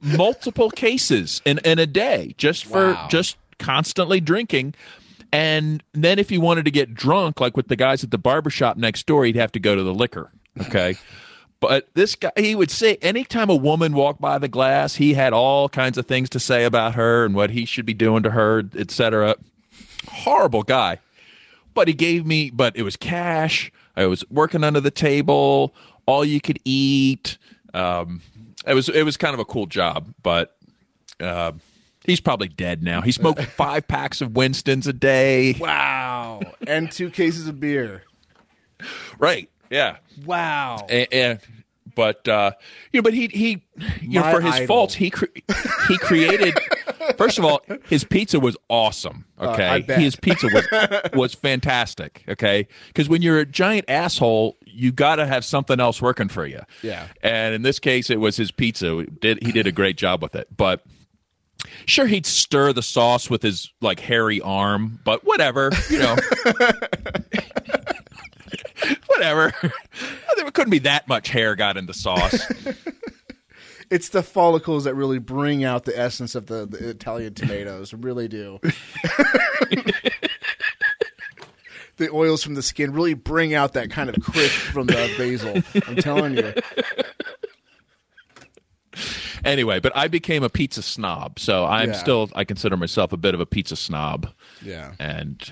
[SPEAKER 3] multiple cases in, in a day just for
[SPEAKER 2] Wow.
[SPEAKER 3] just constantly drinking and then if he wanted to get drunk like with the guys at the barber shop next door he'd have to go to the liquor okay but this guy, he would say, anytime a woman walked by the glass, he had all kinds of things to say about her and what he should be doing to her, etc. Horrible guy. But he gave me, but it was cash. I was working under the table, all you could eat. Um, it was it was kind of a cool job, but uh, he's probably dead now. He smoked five packs of Winston's a day.
[SPEAKER 2] wow, and two cases of beer.
[SPEAKER 3] Right? Yeah.
[SPEAKER 2] Wow,
[SPEAKER 3] and, and but uh you know but he he you
[SPEAKER 2] My
[SPEAKER 3] know for his
[SPEAKER 2] idol.
[SPEAKER 3] faults he cre- he created first of all his pizza was awesome okay
[SPEAKER 2] Uh,
[SPEAKER 3] his pizza was was fantastic okay because when you're a giant asshole you got to have something else working for you
[SPEAKER 2] Yeah.
[SPEAKER 3] and in this case it was his pizza did he did a great job with it but Sure, he'd stir the sauce with his like hairy arm, but whatever, you know. whatever. There couldn't be that much hair got in the sauce.
[SPEAKER 2] it's the follicles that really bring out the essence of the, the Italian tomatoes. Really do. the oils from the skin really bring out that kind of crisp from the basil. I'm telling you.
[SPEAKER 3] Anyway, but I became a pizza snob, so I'm
[SPEAKER 2] Yeah.
[SPEAKER 3] still I consider myself a bit of a pizza snob
[SPEAKER 2] Yeah.
[SPEAKER 3] and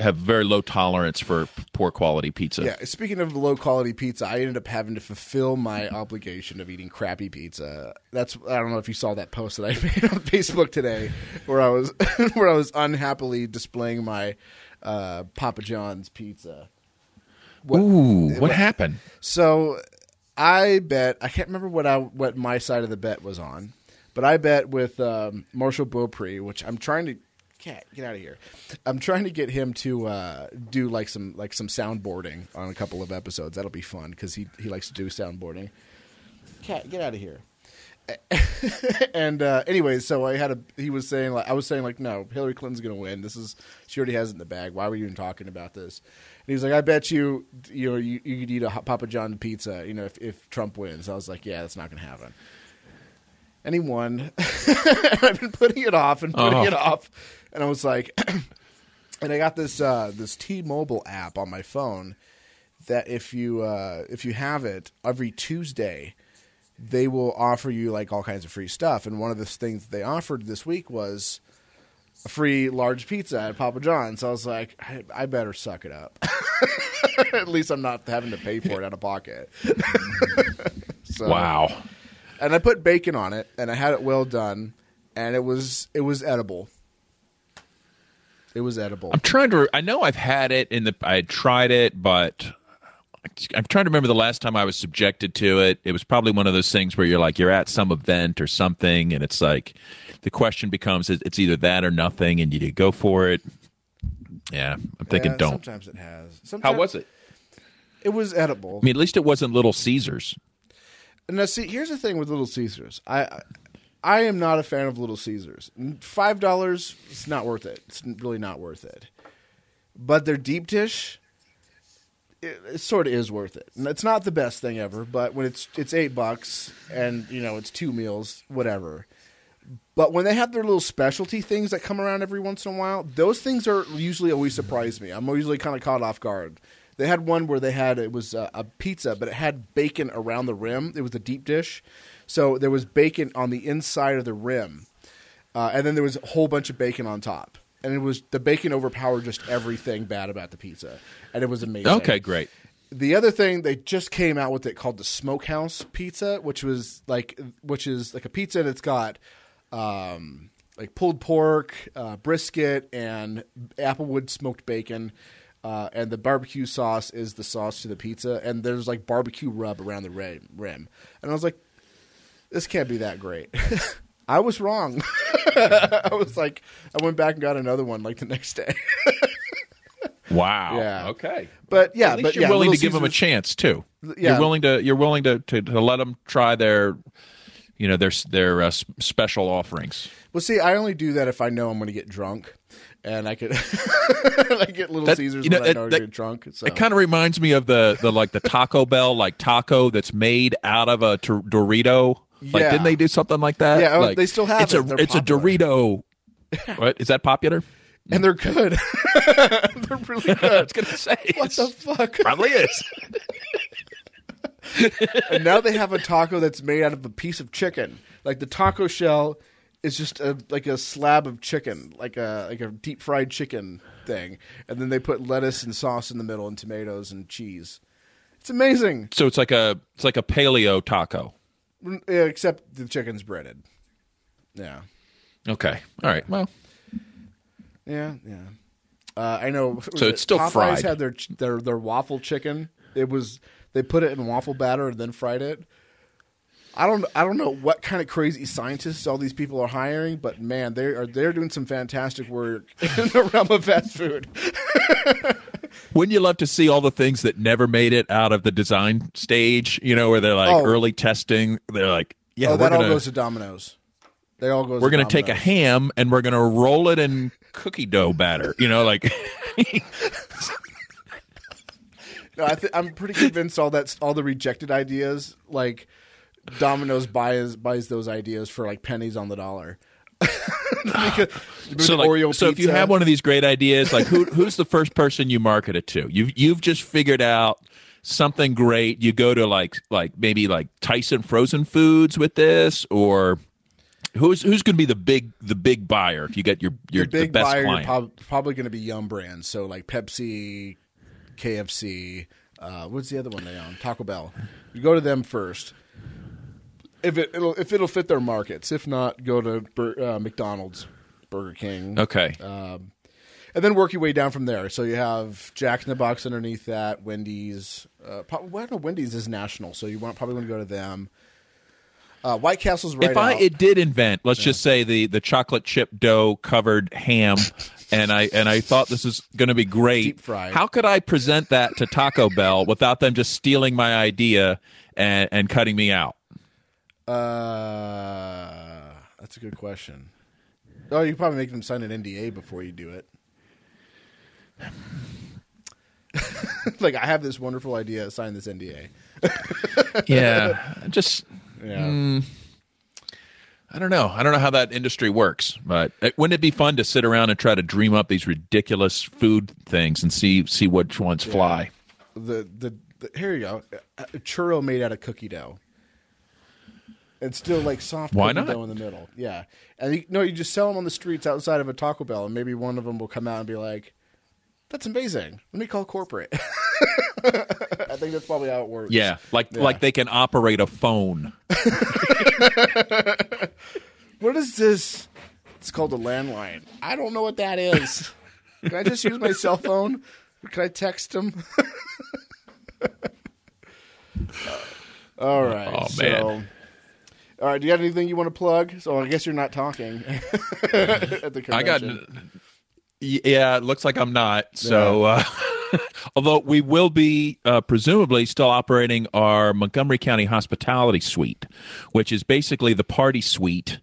[SPEAKER 3] have very low tolerance for poor quality pizza.
[SPEAKER 2] Yeah, speaking of low quality pizza, I ended up having to fulfill my obligation of eating crappy pizza. That's I don't know if you saw that post that I made on Facebook today, where I was where I was unhappily displaying my uh, Papa John's pizza. What-
[SPEAKER 3] Ooh, what happened?
[SPEAKER 2] So I bet I can't remember what I what my side of the bet was on, but I bet with um, Marshall Beaupre, which I'm trying to cat get out of here. I'm trying to get him to uh, do like some like some soundboarding on a couple of episodes. That'll be fun because he he likes to do soundboarding. Cat, get out of here. and uh, anyways, so I had a. He was saying like I was saying like no, Hillary Clinton's gonna win. This is she already has it in the bag. Why were you even talking about this? And he like, I bet you you know you, you could eat a Papa John pizza. You know if if Trump wins. I was like, yeah, that's not gonna happen. and he won. I've been putting it off and putting
[SPEAKER 3] Oh.
[SPEAKER 2] it off, and I was like, and I got this uh, this T-Mobile app on my phone that if you uh, if you have it every Tuesday, they will offer you like all kinds of free stuff. And one of the things they offered this week was a free large pizza at Papa John's. So I was like, I, I better suck it up. at least I'm not having to pay for it out of pocket. so,
[SPEAKER 3] Wow.
[SPEAKER 2] and I put bacon on it, and I had it well done, and it was it was edible. It was edible.
[SPEAKER 3] I'm trying to. I know I've had it in the. I tried it, but I'm trying to remember the last time I was subjected to it. It was probably one of those things where you're like you're at some event or something, and it's like the question becomes it's either that or nothing, and you do go for it. Yeah, I'm thinking
[SPEAKER 2] Yeah,
[SPEAKER 3] don't.
[SPEAKER 2] Sometimes it has.
[SPEAKER 3] How was it?
[SPEAKER 2] It was edible.
[SPEAKER 3] I mean, at least it wasn't Little Caesars.
[SPEAKER 2] Now, see, here's the thing with Little Caesars. I, I, I am not a fan of Little Caesars. Five dollars, it's not worth it. It's really not worth it. But their deep dish, it, it sort of is worth it. And it's not the best thing ever, but when it's it's eight bucks and you know it's two meals, whatever. But when they have their little specialty things that come around every once in a while, those things are usually always surprise me. I'm usually kind of caught off guard. They had one where they had it was a, a pizza, but it had bacon around the rim. It was a deep dish, so there was bacon on the inside of the rim, uh, and then there was a whole bunch of bacon on top. And it was the bacon overpowered just everything bad about the pizza, and it was amazing.
[SPEAKER 3] Okay, great.
[SPEAKER 2] The other thing they just came out with it called the Smokehouse Pizza, which was like which is like a pizza that's got um, like pulled pork, uh, brisket, and applewood smoked bacon. Uh, and the barbecue sauce is the sauce to the pizza, and there's like barbecue rub around the rim. rim. And I was like, this can't be that great. I was wrong. I was like, I went back and got another one like the next day.
[SPEAKER 3] Wow.
[SPEAKER 2] Yeah.
[SPEAKER 3] Okay.
[SPEAKER 2] But yeah, but
[SPEAKER 3] you're
[SPEAKER 2] yeah,
[SPEAKER 3] willing
[SPEAKER 2] Little
[SPEAKER 3] to give them a chance too.
[SPEAKER 2] Yeah.
[SPEAKER 3] You're willing to. You're willing to, to, to let them try their, you know, their their uh, special offerings.
[SPEAKER 2] Well, see, I only do that if I know I'm going to get drunk, and I could I get Little
[SPEAKER 3] That-
[SPEAKER 2] Caesars
[SPEAKER 3] you know,
[SPEAKER 2] when I
[SPEAKER 3] that-
[SPEAKER 2] know I'm
[SPEAKER 3] that-
[SPEAKER 2] get drunk. So
[SPEAKER 3] It kind of reminds me of the the like the Taco Bell like taco that's made out of a Dorito. Like,
[SPEAKER 2] Yeah.
[SPEAKER 3] didn't they do something like that?
[SPEAKER 2] Yeah, oh,
[SPEAKER 3] like,
[SPEAKER 2] they still have
[SPEAKER 3] it's
[SPEAKER 2] it.
[SPEAKER 3] a
[SPEAKER 2] They're
[SPEAKER 3] it's
[SPEAKER 2] popular.
[SPEAKER 3] a Dorito. what is that popular?
[SPEAKER 2] and they're good. they're really good.
[SPEAKER 3] I was gonna say
[SPEAKER 2] What the fuck?
[SPEAKER 3] probably is.
[SPEAKER 2] and now they have a taco that's made out of a piece of chicken. Like the taco shell is just a like a slab of chicken, like a like a deep fried chicken thing, and then they put lettuce and sauce in the middle and tomatoes and cheese. It's amazing,
[SPEAKER 3] So it's like a it's like a paleo taco.
[SPEAKER 2] Yeah, except the chicken's breaded. Yeah.
[SPEAKER 3] Okay. All right. Well,
[SPEAKER 2] Yeah, yeah. Uh, I know.
[SPEAKER 3] So
[SPEAKER 2] it
[SPEAKER 3] it's still
[SPEAKER 2] Popeyes
[SPEAKER 3] fried.
[SPEAKER 2] Had their their their waffle chicken. It was they put it in waffle batter and then fried it. I don't I don't know what kind of crazy scientists all these people are hiring, but man, they are they're doing some fantastic work in the realm of fast food.
[SPEAKER 3] Wouldn't you love to see all the things that never made it out of the design stage? You know, where they're like
[SPEAKER 2] Oh.
[SPEAKER 3] early testing. They're like, yeah,
[SPEAKER 2] oh, that all
[SPEAKER 3] gonna
[SPEAKER 2] goes to Domino's. They all goes.
[SPEAKER 3] we're gonna take a ham and we're gonna roll it in cookie dough batter. You know, like
[SPEAKER 2] No, I th- I'm pretty convinced all that's all the rejected ideas. Like Domino's buys buys those ideas for like pennies on the dollar. because,
[SPEAKER 3] so. Like, so if you have one of these great ideas, like who who's the first person you market it to? You've you've just figured out something great. You go to like like maybe like Tyson Frozen Foods with this, or who's who's going to be the big the big buyer if you get your your
[SPEAKER 2] the big
[SPEAKER 3] the best
[SPEAKER 2] buyer,
[SPEAKER 3] client?
[SPEAKER 2] you're prob- probably going to be Yum Brands. So like Pepsi, KFC. Uh, what's the other one they own? Taco Bell. You go to them first. If it it'll, if it'll fit their markets. If not, go to Bur- uh, McDonald's, Burger King,
[SPEAKER 3] okay.
[SPEAKER 2] and then work your way down from there. So you have Jack in the Box underneath that, Wendy's. Uh, probably, well, I don't know, Wendy's is national, so you want probably want to go to them. Uh, White Castle's right
[SPEAKER 3] if I
[SPEAKER 2] out.
[SPEAKER 3] it did invent, let's just say the the chocolate chip dough covered ham, and I and I thought this is going to be great.
[SPEAKER 2] Deep fried.
[SPEAKER 3] How could I present that to Taco Bell without them just stealing my idea and and cutting me out?
[SPEAKER 2] Uh, that's a good question. Oh, you probably make them sign an NDA before you do it. like, I have this wonderful idea. Sign this NDA.
[SPEAKER 3] Yeah, just
[SPEAKER 2] Yeah.
[SPEAKER 3] I don't know. I don't know how that industry works, but it, wouldn't it be fun to sit around and try to dream up these ridiculous food things and see see which ones fly?
[SPEAKER 2] The, the the here you go, a churro made out of cookie dough. And still like soft
[SPEAKER 3] Why
[SPEAKER 2] cookie
[SPEAKER 3] not?
[SPEAKER 2] dough in the middle. Yeah. And you, no, you just sell them on the streets outside of a Taco Bell, and maybe one of them will come out and be like, "That's amazing. Let me call corporate." I think that's probably how it works.
[SPEAKER 3] Yeah, like
[SPEAKER 2] Yeah.
[SPEAKER 3] like they can operate a phone.
[SPEAKER 2] What is this? It's called a landline. I don't know what that is. Can I just use my cell phone? Can I text them? all right.
[SPEAKER 3] Oh,
[SPEAKER 2] so,
[SPEAKER 3] man.
[SPEAKER 2] all right. Do you have anything you want to plug? So I guess you're not talking at the convention.
[SPEAKER 3] I got. Yeah, it looks like I'm not. So, uh, although we will be uh, presumably still operating our Montgomery County Hospitality Suite, which is basically the party suite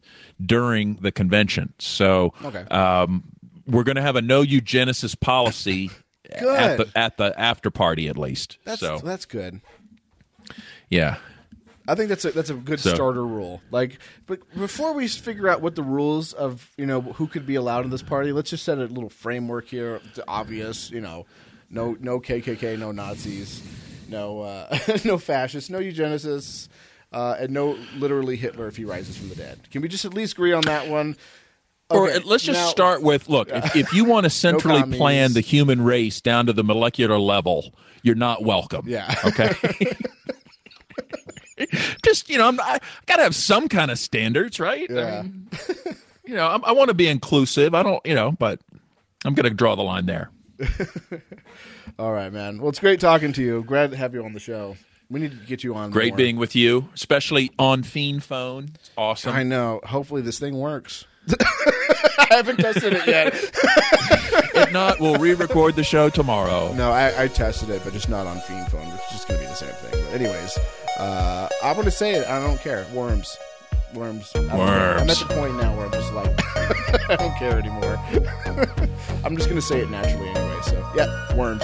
[SPEAKER 3] during the convention. So,
[SPEAKER 2] Okay.
[SPEAKER 3] um, we're going to have a no eugenesis policy at the at the after party at least.
[SPEAKER 2] That's
[SPEAKER 3] so,
[SPEAKER 2] that's good.
[SPEAKER 3] yeah.
[SPEAKER 2] I think that's a that's a good
[SPEAKER 3] So-
[SPEAKER 2] starter rule. Like, but before we figure out what the rules of you know who could be allowed in this party, let's just set a little framework here. The obvious, you know, no no KKK, no Nazis, no uh, no fascists, no eugenicists, uh, and no literally Hitler if he rises from the dead. Can we just at least agree on that one?
[SPEAKER 3] Or
[SPEAKER 2] Okay,
[SPEAKER 3] uh, let's just
[SPEAKER 2] now-
[SPEAKER 3] start with look, if, if you want to centrally
[SPEAKER 2] commies.
[SPEAKER 3] plan the human race down to the molecular level, you're not welcome.
[SPEAKER 2] Yeah.
[SPEAKER 3] Okay. just, you know, I'm, I got to have some kind of standards, right? I
[SPEAKER 2] Yeah.
[SPEAKER 3] mean, you know, I'm, I want to be inclusive. I don't, you know, but I'm going to draw the line there.
[SPEAKER 2] All right, man. Well, it's great talking to you. Glad to have you on the show. We need to get you on.
[SPEAKER 3] Great
[SPEAKER 2] more.
[SPEAKER 3] being with you, especially on FeenPhone. It's awesome.
[SPEAKER 2] I know. Hopefully, this thing works. I haven't tested it yet.
[SPEAKER 3] if not, we'll re-record the show tomorrow.
[SPEAKER 2] No, I, I tested it, but just not on FeenPhone, It's just going to be the same thing. But anyways, uh, I'm to say it. I don't care. Worms. Worms. Worms. I'm at the point now where I'm just like, I don't care anymore. I'm just going to say it naturally anyway. So, yeah, worms.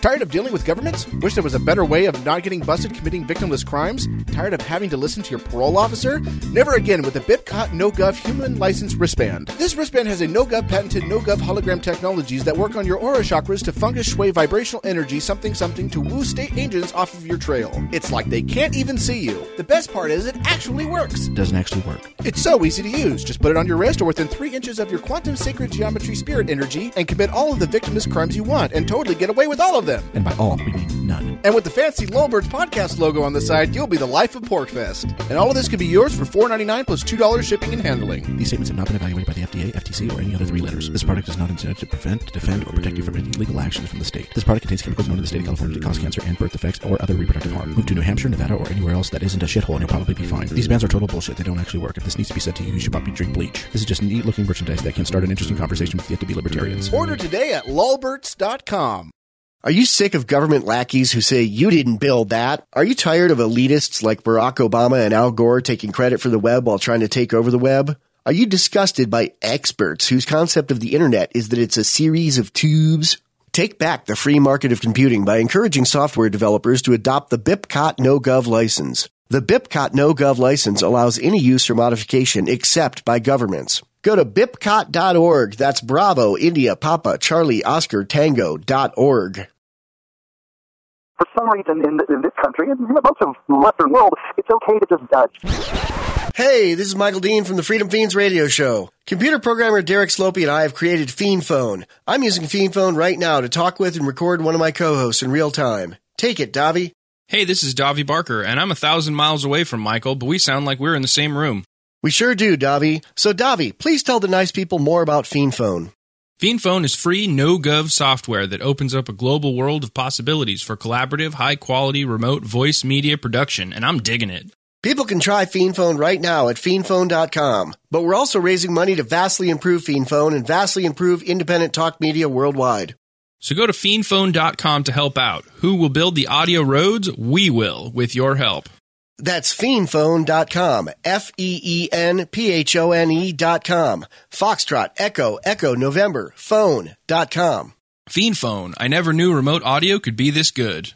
[SPEAKER 2] Tired of dealing with governments? Wish there was a better way of not getting busted committing victimless crimes? Tired of having to listen to your parole officer? Never again with the Bipcot NoGov human license wristband. This wristband has a NoGov patented NoGov hologram technologies that work on your aura chakras to fungus sway vibrational energy something something to woo state agents off of your trail. It's like they can't even see you. The best part is it actually works. Doesn't actually work. It's so easy to use. Just put it on your wrist or within three inches of your quantum sacred geometry spirit energy and commit all of the victimless crimes you want and totally get away with all of them.
[SPEAKER 4] And by all, we mean none.
[SPEAKER 2] And with the fancy Lowbirds podcast logo on the side, you'll be the life of PorcFest. And all of this can be yours for $4.99 plus $2 shipping and handling.
[SPEAKER 4] These statements have not been evaluated by the FDA, FTC, or any other three letters. This product is not intended to prevent, defend, or protect you from any legal actions from the state. This product contains chemicals known in the state of California to cause cancer and birth defects or other reproductive harm. Move to New Hampshire, Nevada, or anywhere else that isn't a shithole and you'll probably be fine. These bans are total bullshit. They don't actually work. If this needs to be said to you, you should probably drink bleach. This is just neat looking merchandise that can start an interesting conversation with yet to be libertarians.
[SPEAKER 2] Order today at lulberts.com.
[SPEAKER 1] Are you sick of government lackeys who say you didn't build that? Are you tired of elitists like Barack Obama and Al Gore taking credit for the web while trying to take over the web? Are you disgusted by experts whose concept of the internet is that it's a series of tubes? Take back the free market of computing by encouraging software developers to adopt the BIPCOT NoGov license. The BIPCOT NoGov license allows any use or modification except by governments. Go to bipcot.org. That's Bravo, India, Papa, Charlie, Oscar, Tango dot org.
[SPEAKER 5] for some reason in, in this country and most of the Western world, it's okay to just judge.
[SPEAKER 1] Hey, this is Michael Dean from the Freedom Feens radio show. Computer programmer Derek Slopey and I have created FeenPhone. I'm using FeenPhone right now to talk with and record one of my co-hosts in real time. Take it, Davi.
[SPEAKER 6] Hey, this is Davi Barker, and I'm a thousand miles away from Michael, but we sound like we're in the same room.
[SPEAKER 1] We sure do, Davi. So, Davi, please tell the nice people more about Fiend Phone.
[SPEAKER 6] FeenPhone is free, no-gov software that opens up a global world of possibilities for collaborative, high-quality remote voice media production, and I'm digging it.
[SPEAKER 1] People can try FeenPhone right now at feenphone.com. But we're also raising money to vastly improve FeenPhone and vastly improve independent talk media worldwide.
[SPEAKER 6] So go to feenphone.com to help out. Who will build the audio roads? We will, with your help.
[SPEAKER 1] That's feenphone.com. F E E N P H O N E.com. Foxtrot, Echo, Echo, November, phone.com.
[SPEAKER 6] FeenPhone. I never knew remote audio could be this good.